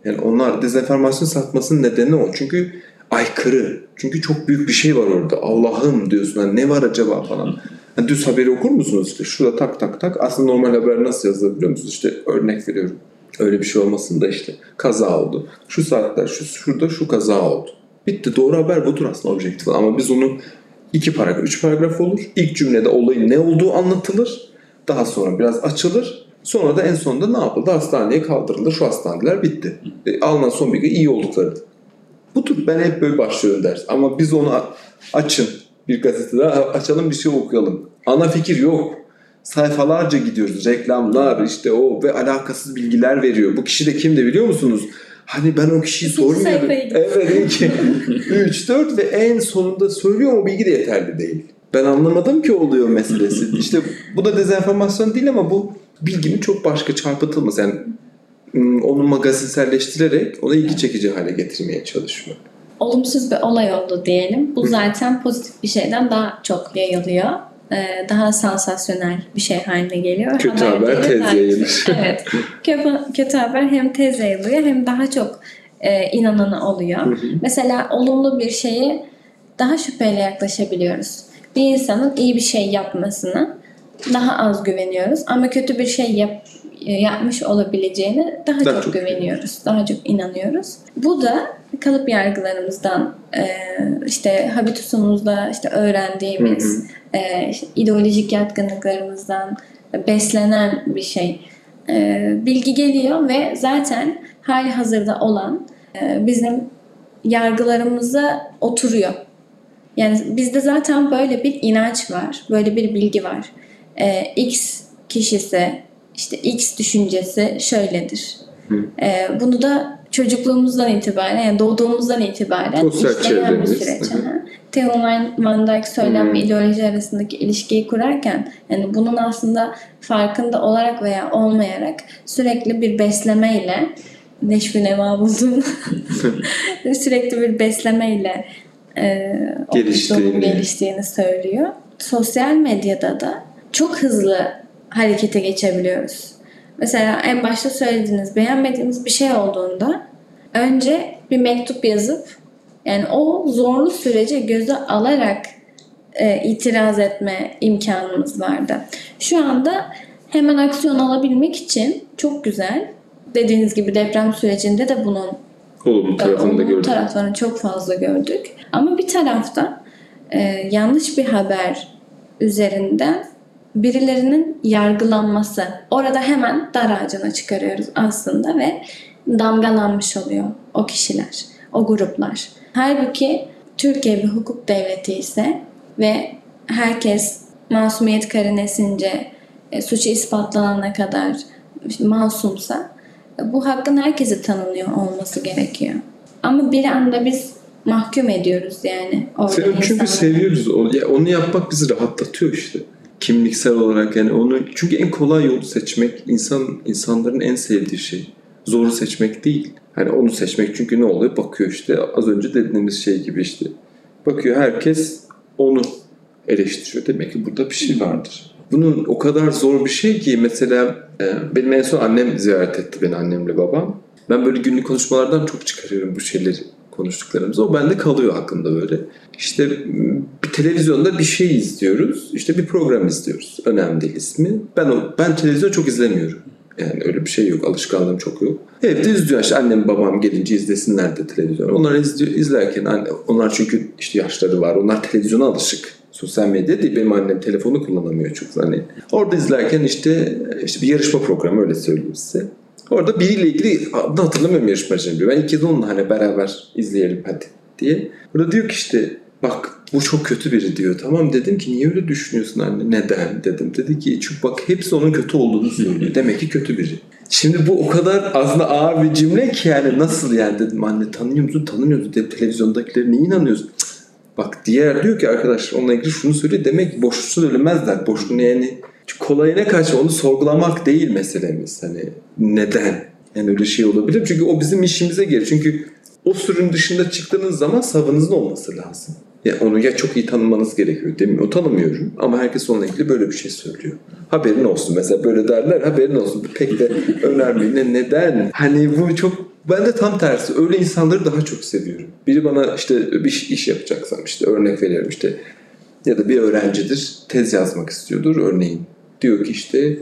Yani onlar dezenformasyon satmasının nedeni o. Çünkü aykırı. Çünkü çok büyük bir şey var orada. Allah'ım diyorsun. Yani ne var acaba falan. Yani düz haberi okur musunuz? İşte şurada tak tak tak. Aslında normal haber nasıl yazılır biliyor musunuz? İşte örnek veriyorum. Öyle bir şey olmasın da işte kaza oldu. Şu saatler şu şurada şu kaza oldu. Bitti. Doğru haber budur aslında objektif. Ama biz onu iki paragraf, üç paragraf olur. İlk cümlede olayın ne olduğu anlatılır. Daha sonra biraz açılır. Sonra da en sonunda ne yapıldı? Hastaneye kaldırıldı. Şu hastaneler bitti. E, alınan son bilgi iyi oldukları. Budur. Ben hep böyle başlıyorum ders. Ama biz onu açın. Bir gazetede açalım bir şey okuyalım. Ana fikir yok. Sayfalarca gidiyoruz. Reklamlar işte o ve alakasız bilgiler veriyor. Bu kişi de kimdi biliyor musunuz? Hani ben o kişiyi sormuyorum. Evet 2, 3, 4 ve en sonunda söylüyor ama bilgi de yeterli değil. Ben anlamadım ki oluyor meselesi. İşte bu da dezenformasyon değil ama bu bilginin çok başka çarpıtılması. Yani onu magazinselleştirerek onu ilgi çekici hale getirmeye çalışıyor. Olumsuz bir olay oldu diyelim. Bu zaten pozitif bir şeyden daha çok yayılıyor. E, daha sansasyonel bir şey haline geliyor. Kötü haber, haber tez yayılır. evet. Kötü, kötü haber hem tez yayılıyor hem daha çok e, inananı oluyor. Hı hı. Mesela olumlu bir şeye daha şüpheyle yaklaşabiliyoruz. Bir insanın iyi bir şey yapmasını daha az güveniyoruz ama kötü bir şey yap, yapmış olabileceğine daha, daha çok, çok güveniyoruz. Daha çok inanıyoruz. Bu da kalıp yargılarımızdan işte habitusumuzda işte öğrendiğimiz hı hı e, işte ideolojik yatkınlıklarımızdan beslenen bir şey. E, bilgi geliyor ve zaten hali hazırda olan e, bizim yargılarımıza oturuyor. Yani bizde zaten böyle bir inanç var, böyle bir bilgi var. E, X kişisi, işte X düşüncesi şöyledir. E, bunu da çocukluğumuzdan itibaren, yani doğduğumuzdan itibaren Sosyal işleyen bir süreç. Theo Van Dyke söylem ve ideoloji arasındaki ilişkiyi kurarken yani bunun aslında farkında olarak veya olmayarak sürekli bir beslemeyle neşvi neva buldum (laughs) sürekli bir beslemeyle e, geliştiğini. geliştiğini söylüyor. Sosyal medyada da çok hızlı harekete geçebiliyoruz. Mesela en başta söylediğiniz beğenmediğiniz bir şey olduğunda önce bir mektup yazıp yani o zorlu süreci göze alarak e, itiraz etme imkanımız vardı. Şu anda hemen aksiyon alabilmek için çok güzel. Dediğiniz gibi deprem sürecinde de bunun Olumlu tarafını da gördüm. taraflarını çok fazla gördük. Ama bir taraftan e, yanlış bir haber üzerinden birilerinin yargılanması. Orada hemen dar ağacına çıkarıyoruz aslında ve damgalanmış oluyor o kişiler, o gruplar. Halbuki Türkiye bir hukuk devleti ise ve herkes masumiyet karinesince e, suçu ispatlanana kadar masumsa e, bu hakkın herkese tanınıyor olması gerekiyor. Ama bir anda biz mahkum ediyoruz yani çünkü insanları. seviyoruz. Onu, ya onu yapmak bizi rahatlatıyor işte. Kimliksel olarak yani onu çünkü en kolay yolu seçmek insan insanların en sevdiği şey. Zoru seçmek değil. Hani onu seçmek çünkü ne oluyor? Bakıyor işte az önce dediğimiz şey gibi işte. Bakıyor herkes onu eleştiriyor. Demek ki burada bir şey vardır. Bunun o kadar zor bir şey ki mesela e, benim en son annem ziyaret etti beni annemle babam. Ben böyle günlük konuşmalardan çok çıkarıyorum bu şeyleri konuştuklarımızı. O bende kalıyor aklımda böyle. İşte bir televizyonda bir şey izliyoruz. İşte bir program izliyoruz. Önemli değil ismi. Ben o, ben televizyon çok izlemiyorum. Yani öyle bir şey yok. Alışkanlığım çok yok. Evde izliyor. İşte annem babam gelince izlesinler de televizyon. Onlar izliyor, izlerken anne, onlar çünkü işte yaşları var. Onlar televizyona alışık. Sosyal medya değil. Benim annem telefonu kullanamıyor çok. Hani orada izlerken işte işte bir yarışma programı öyle söyleyeyim size. Orada biriyle ilgili adını hatırlamıyorum yarışmacının diyor. Ben ilk kez onunla hani beraber izleyelim hadi diye. Burada diyor ki işte bak bu çok kötü biri diyor. Tamam dedim ki niye öyle düşünüyorsun anne? Neden dedim. Dedi ki çünkü bak hepsi onun kötü olduğunu söylüyor. Demek ki kötü biri. Şimdi bu o kadar aslında ağır bir cümle ki yani nasıl yani dedim anne tanıyor musun? Tanımıyorsun. Dedim, televizyondakileri niye inanıyorsun? Cık. Bak diğer diyor ki arkadaş onunla ilgili şunu söyle demek ki boşluksuz ölmezler. Boşluğunu yani kolayına kaçma onu sorgulamak değil meselemiz. Hani neden? Yani öyle şey olabilir. Çünkü o bizim işimize gelir. Çünkü o sürün dışında çıktığınız zaman savınızın olması lazım. Yani onu ya çok iyi tanımanız gerekiyor değil mi? O tanımıyorum ama herkes onunla ilgili böyle bir şey söylüyor. Haberin olsun mesela böyle derler haberin olsun. Pek de önemli. Ne, neden? Hani bu çok ben de tam tersi. Öyle insanları daha çok seviyorum. Biri bana işte bir iş- iş yapacaksam işte örnek veriyorum işte ya da bir öğrencidir tez yazmak istiyordur örneğin. Diyor ki işte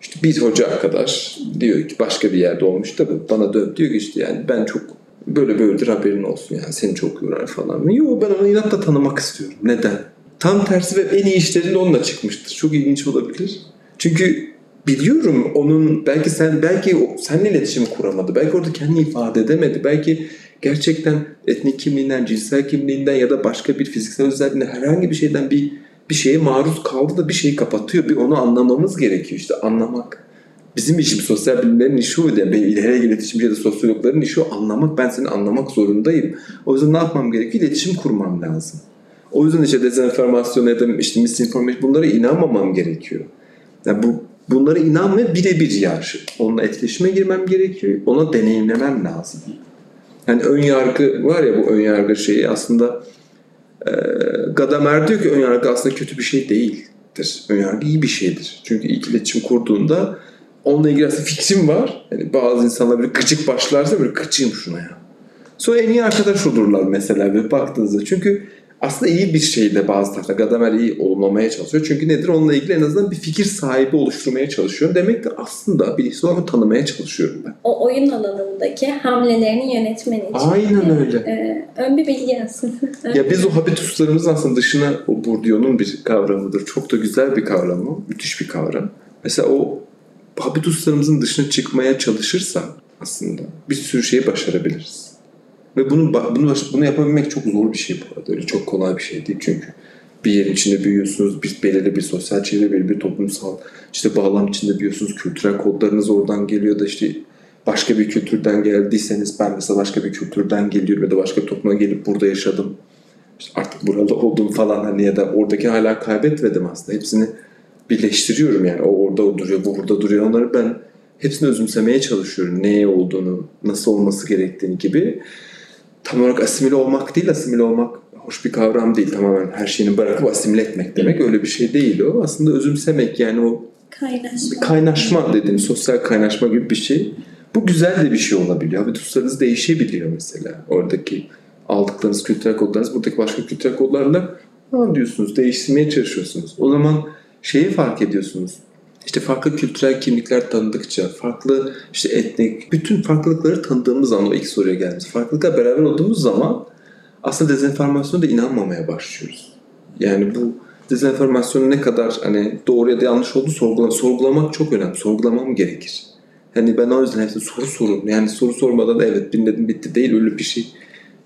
işte bir hoca arkadaş diyor ki başka bir yerde olmuş da bana dön diyor ki işte yani ben çok böyle böyledir haberin olsun yani seni çok yorar falan. Yok ben onu inatla tanımak istiyorum. Neden? Tam tersi ve en iyi işlerinde onunla çıkmıştır. Çok ilginç olabilir. Çünkü biliyorum onun belki sen belki seninle iletişim kuramadı. Belki orada kendini ifade edemedi. Belki gerçekten etnik kimliğinden, cinsel kimliğinden ya da başka bir fiziksel özelliğinden herhangi bir şeyden bir bir şeye maruz kaldı da bir şeyi kapatıyor. Bir onu anlamamız gerekiyor işte anlamak. Bizim işimiz sosyal bilimlerin işi o. Benim ileri iletişimci ya da sosyologların işi o. Anlamak. Ben seni anlamak zorundayım. O yüzden ne yapmam gerekiyor? İletişim kurmam lazım. O yüzden işte dezenformasyon ya da işte misinformasyon bunlara inanmamam gerekiyor. Yani bu bunlara inanmaya birebir yarşı. Onunla etkileşime girmem gerekiyor. Ona deneyimlemem lazım. Yani ön yargı var ya bu ön yargı şeyi aslında Gadamer diyor ki ön yargı aslında kötü bir şey değildir. Ön yargı iyi bir şeydir. Çünkü ilk iletişim kurduğunda onunla ilgili aslında fikrim var. Yani bazı insanlar böyle gıcık başlarsa böyle gıcığım şuna ya. Sonra en iyi arkadaş olurlar mesela ve baktığınızda. Çünkü aslında iyi bir şey de bazı tarafta. Gadamer iyi olumlamaya çalışıyor. Çünkü nedir? Onunla ilgili en azından bir fikir sahibi oluşturmaya çalışıyorum. Demek ki aslında birisi onu tanımaya çalışıyorum ben. O oyun alanındaki hamlelerini yönetmen için. Aynen öyle. Ee, ön bir bilgi aslında. (laughs) Ya biz o habituslarımızın aslında dışına o Bourdieu'nun bir kavramıdır. Çok da güzel bir kavram o. Müthiş bir kavram. Mesela o habituslarımızın dışına çıkmaya çalışırsak aslında bir sürü şeyi başarabiliriz. Ve bunu bunu bunu yapabilmek çok zor bir şey bu arada. Öyle çok kolay bir şey değil çünkü bir yerin içinde büyüyorsunuz, bir belirli bir sosyal çevre, belirli bir toplumsal işte bağlam içinde büyüyorsunuz. Kültürel kodlarınız oradan geliyor da işte başka bir kültürden geldiyseniz ben mesela başka bir kültürden geliyorum ya da başka bir topluma gelip burada yaşadım. İşte artık burada oldum falan hani ya da oradaki hala kaybetmedim aslında. Hepsini birleştiriyorum yani. O orada duruyor, bu burada duruyor. Onları ben hepsini özümsemeye çalışıyorum. Neye olduğunu, nasıl olması gerektiğini gibi. Tam olarak asimile olmak değil, asimile olmak hoş bir kavram değil. Tamamen her şeyini bırakıp asimile etmek demek öyle bir şey değil o. Aslında özümsemek yani o Kaynaşma. Kaynaşma dediğim sosyal kaynaşma gibi bir şey. Bu güzel de bir şey olabiliyor. Habituslarınız değişebiliyor mesela. Oradaki aldıklarınız kültürel kodlarınız buradaki başka kültürel kodlarla ne diyorsunuz? Değiştirmeye çalışıyorsunuz. O zaman şeyi fark ediyorsunuz. İşte farklı kültürel kimlikler tanıdıkça, farklı işte etnik, bütün farklılıkları tanıdığımız zaman o ilk soruya geldiğimiz farklılıkla beraber olduğumuz zaman aslında dezenformasyona da inanmamaya başlıyoruz. Yani bu dezenformasyonun ne kadar hani doğru ya da yanlış olduğu sorgulamak, sorgulamak çok önemli. Sorgulamam gerekir. Hani ben o yüzden hepsi soru sorun. Yani soru sormadan da evet dinledim bitti değil öyle bir şey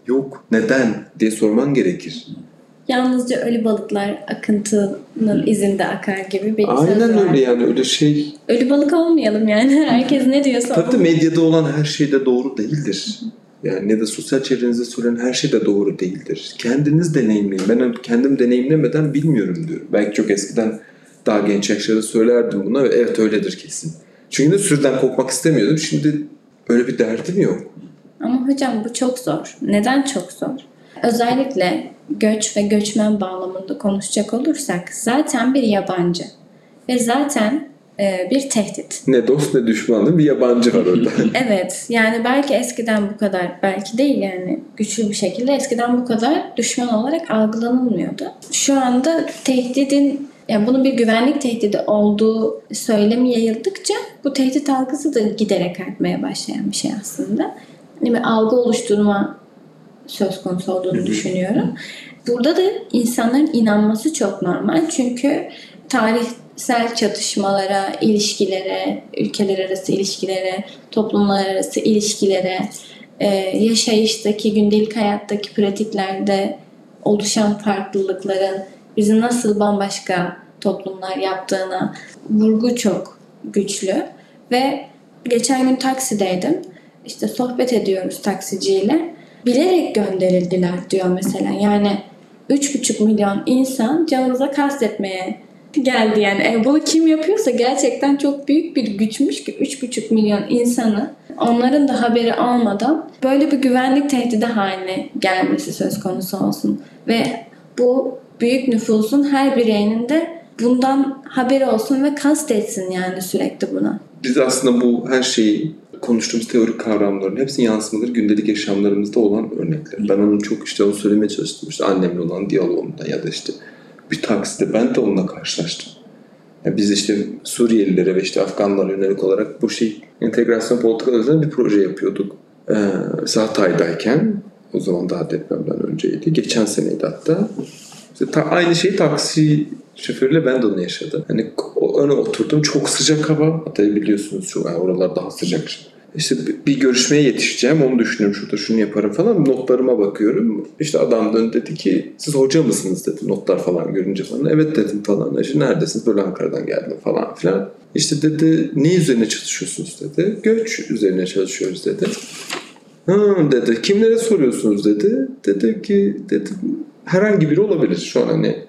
yok. Neden diye sorman gerekir. Yalnızca ölü balıklar akıntının izinde akar gibi bir söz Aynen var. öyle yani öyle şey. Ölü balık olmayalım yani. (laughs) Herkes ne diyorsa Tabii de medyada olan her şey de doğru değildir. Yani ne de sosyal çevrenizde söylenen her şey de doğru değildir. Kendiniz deneyimleyin. Ben kendim deneyimlemeden bilmiyorum diyorum. Belki çok eskiden daha genç yaşlarda söylerdim buna ve evet öyledir kesin. Çünkü de sürüden kopmak istemiyordum. Şimdi öyle bir derdim yok. Ama hocam bu çok zor. Neden çok zor? Özellikle göç ve göçmen bağlamında konuşacak olursak zaten bir yabancı ve zaten e, bir tehdit. Ne dost ne düşman bir yabancı var orada. (laughs) (laughs) Evet yani belki eskiden bu kadar belki değil yani güçlü bir şekilde eskiden bu kadar düşman olarak algılanılmıyordu. Şu anda tehdidin yani bunun bir güvenlik tehdidi olduğu söylemi yayıldıkça bu tehdit algısı da giderek artmaya başlayan bir şey aslında. Yani bir algı oluşturma söz konusu olduğunu düşünüyorum. Burada da insanların inanması çok normal. Çünkü tarihsel çatışmalara, ilişkilere, ülkeler arası ilişkilere, toplumlar arası ilişkilere, e, yaşayıştaki, gündelik hayattaki pratiklerde oluşan farklılıkların bizi nasıl bambaşka toplumlar yaptığına vurgu çok güçlü. Ve geçen gün taksideydim. İşte sohbet ediyoruz taksiciyle. Bilerek gönderildiler diyor mesela. Yani 3,5 milyon insan canımıza kastetmeye geldi yani. E, bunu kim yapıyorsa gerçekten çok büyük bir güçmüş ki 3,5 milyon insanı onların da haberi olmadan böyle bir güvenlik tehdidi haline gelmesi söz konusu olsun. Ve bu büyük nüfusun her bireyinin de bundan haberi olsun ve kastetsin yani sürekli buna. Biz aslında bu her şeyi konuştuğumuz teorik kavramların hepsinin yansımaları gündelik yaşamlarımızda olan örnekler. Ben onun çok işte onu söylemeye çalıştım. İşte annemle olan diyalogumda ya da işte bir takside ben de onunla karşılaştım. Yani biz işte Suriyelilere ve işte Afganlara yönelik olarak bu şey entegrasyon politikaları bir proje yapıyorduk. Ee, Hatay'dayken o zaman daha depremden önceydi. Geçen seneydi hatta. İşte ta- aynı şeyi taksi şoförüyle ben de onu yaşadım. Hani öne oturdum çok sıcak hava. Hatta biliyorsunuz şu yani oralar daha sıcak. İşte bir görüşmeye yetişeceğim onu düşünüyorum şurada şunu yaparım falan notlarıma bakıyorum. İşte adam döndü dedi ki siz hoca mısınız dedi notlar falan görünce falan. Evet dedim falan. İşte neredesiniz böyle Ankara'dan geldim falan filan. İşte dedi ne üzerine çalışıyorsunuz dedi. Göç üzerine çalışıyoruz dedi. Hı dedi. Kimlere soruyorsunuz dedi. Dedi ki dedi herhangi biri olabilir şu an hani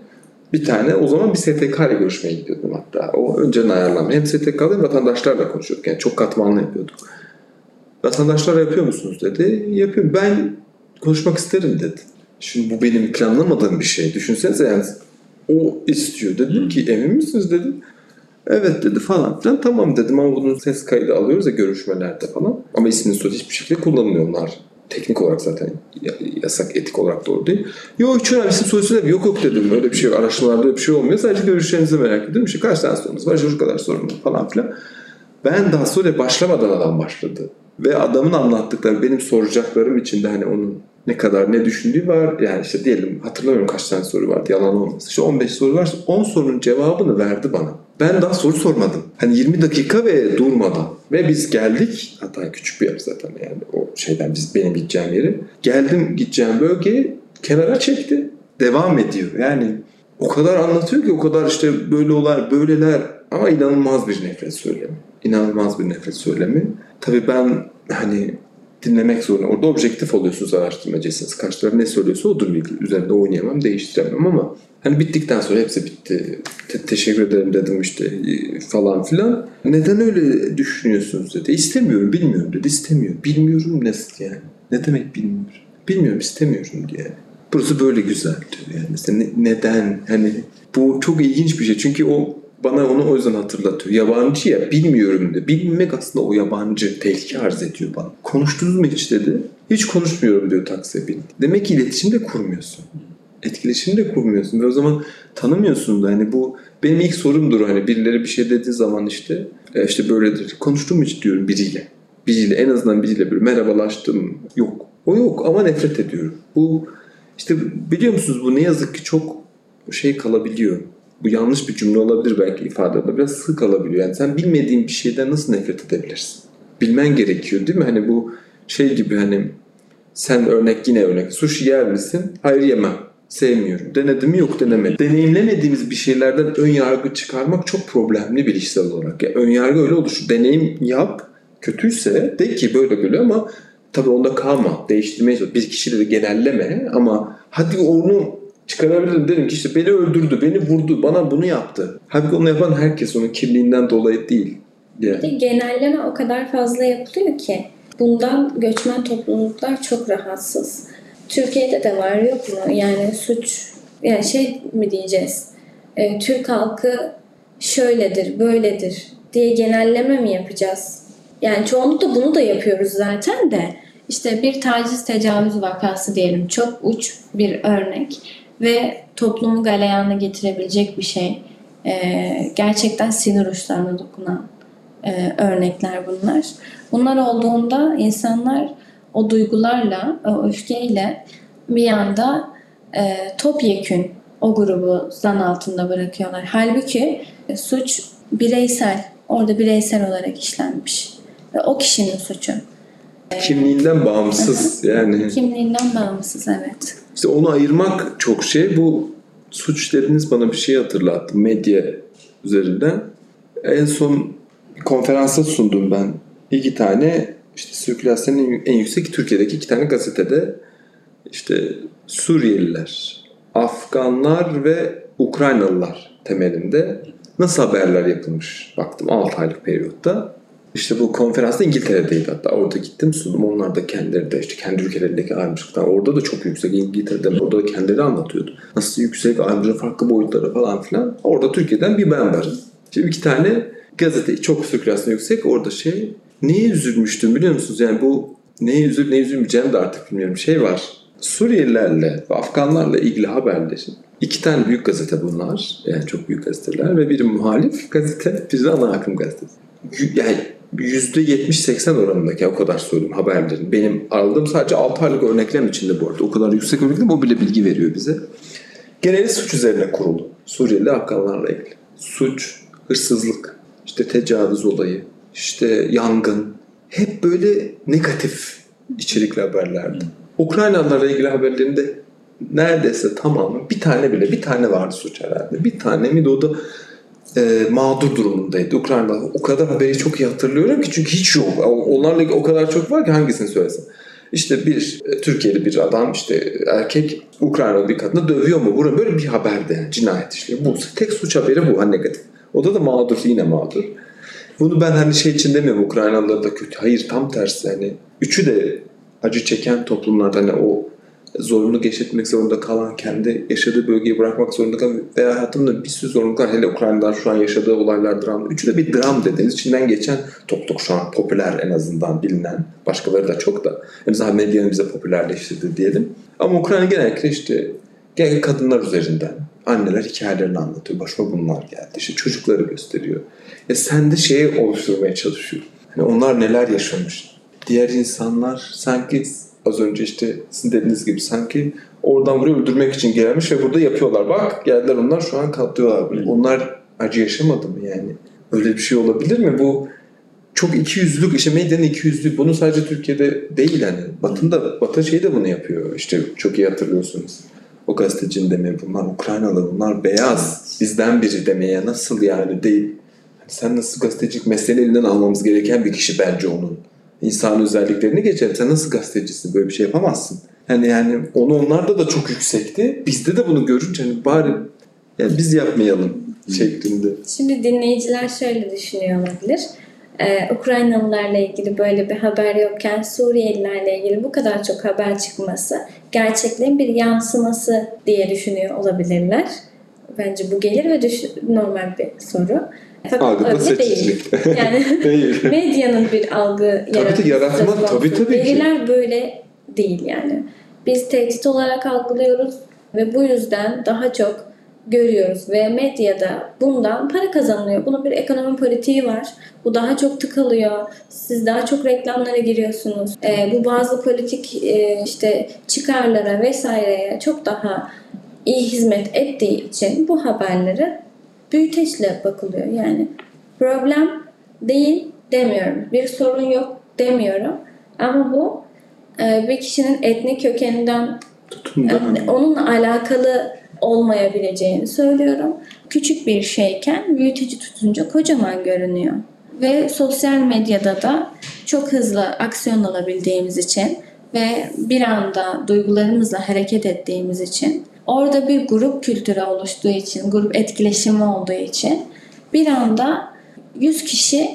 bir tane o zaman bir STK ile görüşmeye gidiyordum hatta. O önceden ayarlanmış. Hem STK'lı hem vatandaşlarla konuşuyorduk. Yani çok katmanlı yapıyorduk. Vatandaşlar yapıyor musunuz dedi. Yapıyorum. Ben konuşmak isterim dedi. Şimdi bu benim planlamadığım bir şey. Düşünsenize yani o istiyor. Dedim ki emin misiniz dedim. Evet dedi falan filan. Tamam dedim ama bunun ses kaydı alıyoruz ya görüşmelerde falan. Ama ismini soru hiçbir şekilde kullanmıyor onlar. Teknik olarak zaten ya- yasak, etik olarak doğru değil. Yok hiç önemli isim sorusu. Yok yok dedim. Öyle bir şey yok. Araştırmalarda öyle bir şey olmuyor. Sadece görüşlerinizi merak ediyorum. İşte kaç tane sorunuz var? Şu kadar sorun var falan filan. Ben daha sonra başlamadan adam başladı. Ve adamın anlattıkları benim soracaklarım içinde hani onun ne kadar ne düşündüğü var. Yani işte diyelim hatırlamıyorum kaç tane soru vardı yalan olmasın. İşte 15 soru varsa 10 sorunun cevabını verdi bana. Ben daha soru sormadım. Hani 20 dakika ve durmadan. Ve biz geldik. Hatta küçük bir yer zaten yani o şeyden biz benim gideceğim yeri. Geldim gideceğim bölgeye kenara çekti. Devam ediyor. Yani o kadar anlatıyor ki o kadar işte böyle olar böyleler ama inanılmaz bir nefret söylemi. İnanılmaz bir nefret söylemi. Tabii ben hani dinlemek zorunda. Orada objektif oluyorsunuz araştırmacısınız. Karşı taraf ne söylüyorsa odur bilgi. Üzerinde oynayamam, değiştiremem ama hani bittikten sonra hepsi bitti. Te- teşekkür ederim dedim işte e, falan filan. Neden öyle düşünüyorsunuz dedi. İstemiyorum, bilmiyorum dedi. İstemiyor. Bilmiyorum ne yani. Ne demek bilmiyorum. Bilmiyorum, istemiyorum diye. Burası böyle güzel diyor. Yani mesela ne- neden? Hani bu çok ilginç bir şey. Çünkü o bana onu o yüzden hatırlatıyor. Yabancı ya bilmiyorum de. Bilmemek aslında o yabancı tehlike arz ediyor bana. Konuştunuz mu hiç dedi. Hiç konuşmuyorum diyor taksiye bin. Demek ki iletişim de kurmuyorsun. Etkileşim de kurmuyorsun. Ve o zaman tanımıyorsun da hani bu benim ilk sorumdur hani birileri bir şey dediği zaman işte e, işte böyledir. Konuştum mu hiç diyorum biriyle. Biriyle en azından biriyle bir merhabalaştım. Yok. O yok ama nefret ediyorum. Bu işte biliyor musunuz bu ne yazık ki çok şey kalabiliyor. Bu yanlış bir cümle olabilir belki ifade ama biraz sığ kalabiliyor. Yani sen bilmediğin bir şeyden nasıl nefret edebilirsin? Bilmen gerekiyor değil mi? Hani bu şey gibi hani sen örnek yine örnek. Sushi yer misin? Hayır yemem. Sevmiyorum. Denedim mi? Yok denemedim. Deneyimlemediğimiz bir şeylerden ön yargı çıkarmak çok problemli bir işsel olarak. Yani ön yargı öyle olur. Şu deneyim yap. Kötüyse de ki böyle böyle ama tabii onda kalma. Değiştirmeye çalış. Bir kişileri genelleme ama hadi onu çıkarabilirim derim ki işte beni öldürdü, beni vurdu, bana bunu yaptı. Halbuki onu yapan herkes onun kimliğinden dolayı değil. Bir de genelleme o kadar fazla yapılıyor ki bundan göçmen topluluklar çok rahatsız. Türkiye'de de var yok mu? Yani suç yani şey mi diyeceğiz? E, Türk halkı şöyledir, böyledir diye genelleme mi yapacağız? Yani çoğunlukla bunu da yapıyoruz zaten de. İşte bir taciz tecavüz vakası diyelim çok uç bir örnek ve toplumu galeyana getirebilecek bir şey. Ee, gerçekten sinir uçlarına dokunan e, örnekler bunlar. Bunlar olduğunda insanlar o duygularla, o öfkeyle bir anda e, topyekün o grubu zan altında bırakıyorlar. Halbuki e, suç bireysel, orada bireysel olarak işlenmiş. Ve o kişinin suçu. Kimliğinden bağımsız yani. Kimliğinden bağımsız evet. İşte onu ayırmak çok şey. Bu suç dediniz bana bir şey hatırlattı medya üzerinden. En son bir konferansa sundum ben. İki tane işte sirkülasyonun en yüksek Türkiye'deki iki tane gazetede işte Suriyeliler, Afganlar ve Ukraynalılar temelinde nasıl haberler yapılmış baktım 6 aylık periyotta. İşte bu konferansta İngiltere'deydi hatta. Orada gittim sundum. Onlar da kendileri de işte kendi ülkelerindeki ayrımcılıktan. Orada da çok yüksek İngiltere'de. Orada da kendileri anlatıyordu. Nasıl yüksek ayrımcılık farklı boyutları falan filan. Orada Türkiye'den bir ben varım. Şimdi iki tane gazete çok sirkülasyon yüksek. Orada şey neye üzülmüştüm biliyor musunuz? Yani bu neye üzül neye üzülmeyeceğimi de artık bilmiyorum. Şey var. Suriyelilerle ve Afganlarla ilgili haberleri İki tane büyük gazete bunlar. Yani çok büyük gazeteler ve biri muhalif gazete, biri ana akım gazetesi. Yani %70-80 oranındaki o kadar söyleyeyim haberlerin. Benim aldığım sadece 6 aylık örneklem içinde bu arada. O kadar yüksek örneklem o bile bilgi veriyor bize. Geneli suç üzerine kurulu. Suriyeli Afganlarla ilgili. Suç, hırsızlık, işte tecavüz olayı, işte yangın. Hep böyle negatif içerikli haberlerdi. Ukraynalılarla ilgili haberlerinde neredeyse tamamı bir tane bile bir tane vardı suç herhalde. Bir tane mi de o da e, mağdur durumundaydı Ukrayna. O kadar haberi çok iyi hatırlıyorum ki çünkü hiç yok. Onlarla o kadar çok var ki hangisini söylesem. İşte bir e, Türkiye'li bir adam işte erkek Ukraynalı bir kadını dövüyor mu? Burada böyle bir haberde yani cinayet işliyor. Bu tek suç haberi bu hani negatif. O da da mağdur yine mağdur. Bunu ben hani şey için demiyorum Ukraynalılar da kötü. Hayır tam tersi hani üçü de acı çeken toplumlarda hani o zorunlu geçirmek zorunda kalan, kendi yaşadığı bölgeyi bırakmak zorunda kalan ve hayatımda bir sürü zorunluluklar hele Ukrayna'dan şu an yaşadığı olaylar dram. Üçü de bir dram dediğiniz içinden geçen tok tok şu an popüler en azından bilinen. Başkaları da çok da. En azından medyanın bize popülerleştirdi diyelim. Ama Ukrayna genellikle işte genel kadınlar üzerinden anneler hikayelerini anlatıyor. Başıma bunlar geldi. İşte çocukları gösteriyor. E sen de şeyi oluşturmaya çalışıyor. Hani onlar neler yaşamış. Diğer insanlar sanki az önce işte sizin dediğiniz gibi sanki oradan buraya öldürmek için gelmiş ve burada yapıyorlar. Bak geldiler onlar şu an katlıyorlar. Onlar acı yaşamadı mı yani? Öyle bir şey olabilir mi? Bu çok iki yüzlülük işte medyanın iki yüzlülük bunu sadece Türkiye'de değil hani Batı'da Batı şey de bunu yapıyor işte çok iyi hatırlıyorsunuz o gazetecinin demeye bunlar Ukraynalı bunlar beyaz bizden biri demeye nasıl yani değil hani sen nasıl gazetecilik mesleğini elinden almamız gereken bir kişi bence onun insan özelliklerini geçer. Sen nasıl gazetecisin böyle bir şey yapamazsın. Yani yani onu onlarda da çok yüksekti. Bizde de bunu görünce hani bari yani biz yapmayalım şeklinde. Şimdi dinleyiciler şöyle düşünüyor olabilir. Ee, Ukraynalılarla ilgili böyle bir haber yokken Suriyelilerle ilgili bu kadar çok haber çıkması gerçekliğin bir yansıması diye düşünüyor olabilirler. bence bu gelir ve düş normal bir soru. Fakat Algıda öyle değil. seçicilik. (laughs) Yani (laughs) Değil. medyanın bir algı yaratması. yaratma, söz konusu. tabii, tabii ki. Veriler böyle değil yani. Biz tehdit olarak algılıyoruz ve bu yüzden daha çok görüyoruz ve medyada bundan para kazanılıyor. Bunun bir ekonomi politiği var. Bu daha çok tıkalıyor. Siz daha çok reklamlara giriyorsunuz. Ee, bu bazı politik e, işte çıkarlara vesaireye çok daha iyi hizmet ettiği için bu haberlere büyüteçle bakılıyor. Yani problem değil demiyorum. Bir sorun yok demiyorum. Ama bu e, bir kişinin etnik kökeninden Tutumda. yani onunla alakalı olmayabileceğini söylüyorum. Küçük bir şeyken büyüteci tutunca kocaman görünüyor. Ve sosyal medyada da çok hızlı aksiyon alabildiğimiz için ve bir anda duygularımızla hareket ettiğimiz için orada bir grup kültürü oluştuğu için, grup etkileşimi olduğu için bir anda 100 kişi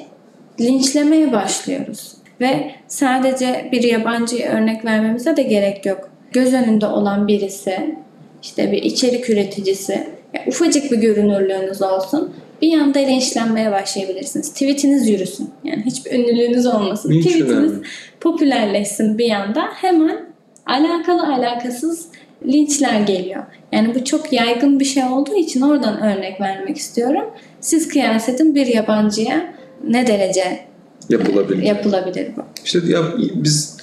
linçlemeye başlıyoruz. Ve sadece bir yabancı örnek vermemize de gerek yok. Göz önünde olan birisi, işte bir içerik üreticisi, ufacık bir görünürlüğünüz olsun bir anda linçlenmeye başlayabilirsiniz. Tweetiniz yürüsün. Yani hiçbir ünlülüğünüz olmasın. Hiç Tweetiniz önemli. popülerleşsin bir anda hemen alakalı alakasız linçler geliyor. Yani bu çok yaygın bir şey olduğu için oradan örnek vermek istiyorum. Siz kıyas edin bir yabancıya ne derece Yapılabilir. yapılabilir bu? İşte ya biz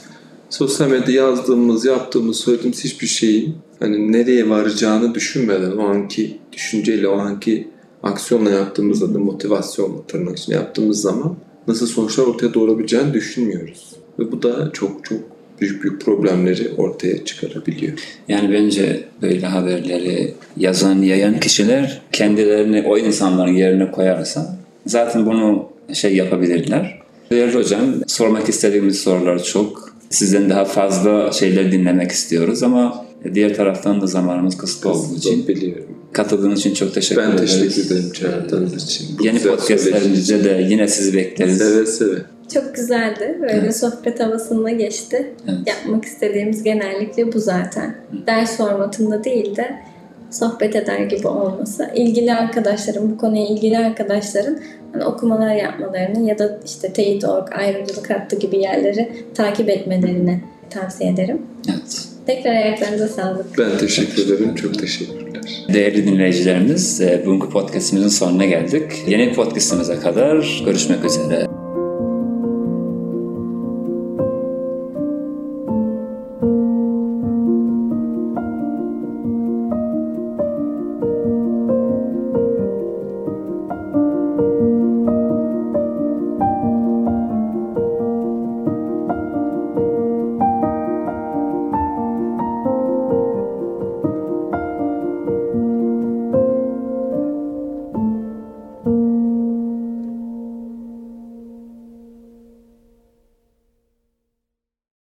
sosyal medyada yazdığımız, yaptığımız, söylediğimiz hiçbir şeyin hani nereye varacağını düşünmeden o anki düşünceyle, o anki aksiyonla yaptığımızda da motivasyonla tırnak için yaptığımız zaman nasıl sonuçlar ortaya doğurabileceğini düşünmüyoruz. Ve bu da çok çok büyük büyük problemleri ortaya çıkarabiliyor. Yani bence böyle haberleri yazan, yayan kişiler kendilerini o insanların yerine koyarsa zaten bunu şey yapabilirler. Değerli hocam, sormak istediğimiz sorular çok. Sizden daha fazla şeyler dinlemek istiyoruz ama diğer taraftan da zamanımız kısıtlı olduğu için biliyorum. katıldığınız için çok teşekkür Ben ederiz. teşekkür ederim çağırdığınız için. Bu Yeni güzel podcastlerimizde de yine sizi bekleriz. Seve seve. Çok güzeldi. Böyle Evet. sohbet havasında geçti. Evet. Yapmak istediğimiz genellikle bu zaten. Ders formatında değil de sohbet eder gibi olması. İlgili arkadaşların, bu konuya ilgili arkadaşların hani okumalar yapmalarını ya da işte teyit.org, ayrımcılık hattı gibi yerleri takip etmelerini tavsiye ederim. Evet. Tekrar ayaklarınıza sağlık. Ben teşekkür ederim. Çok teşekkürler. Değerli dinleyicilerimiz, e, bugünkü podcastimizin sonuna geldik. Yeni podcastimize kadar görüşmek üzere.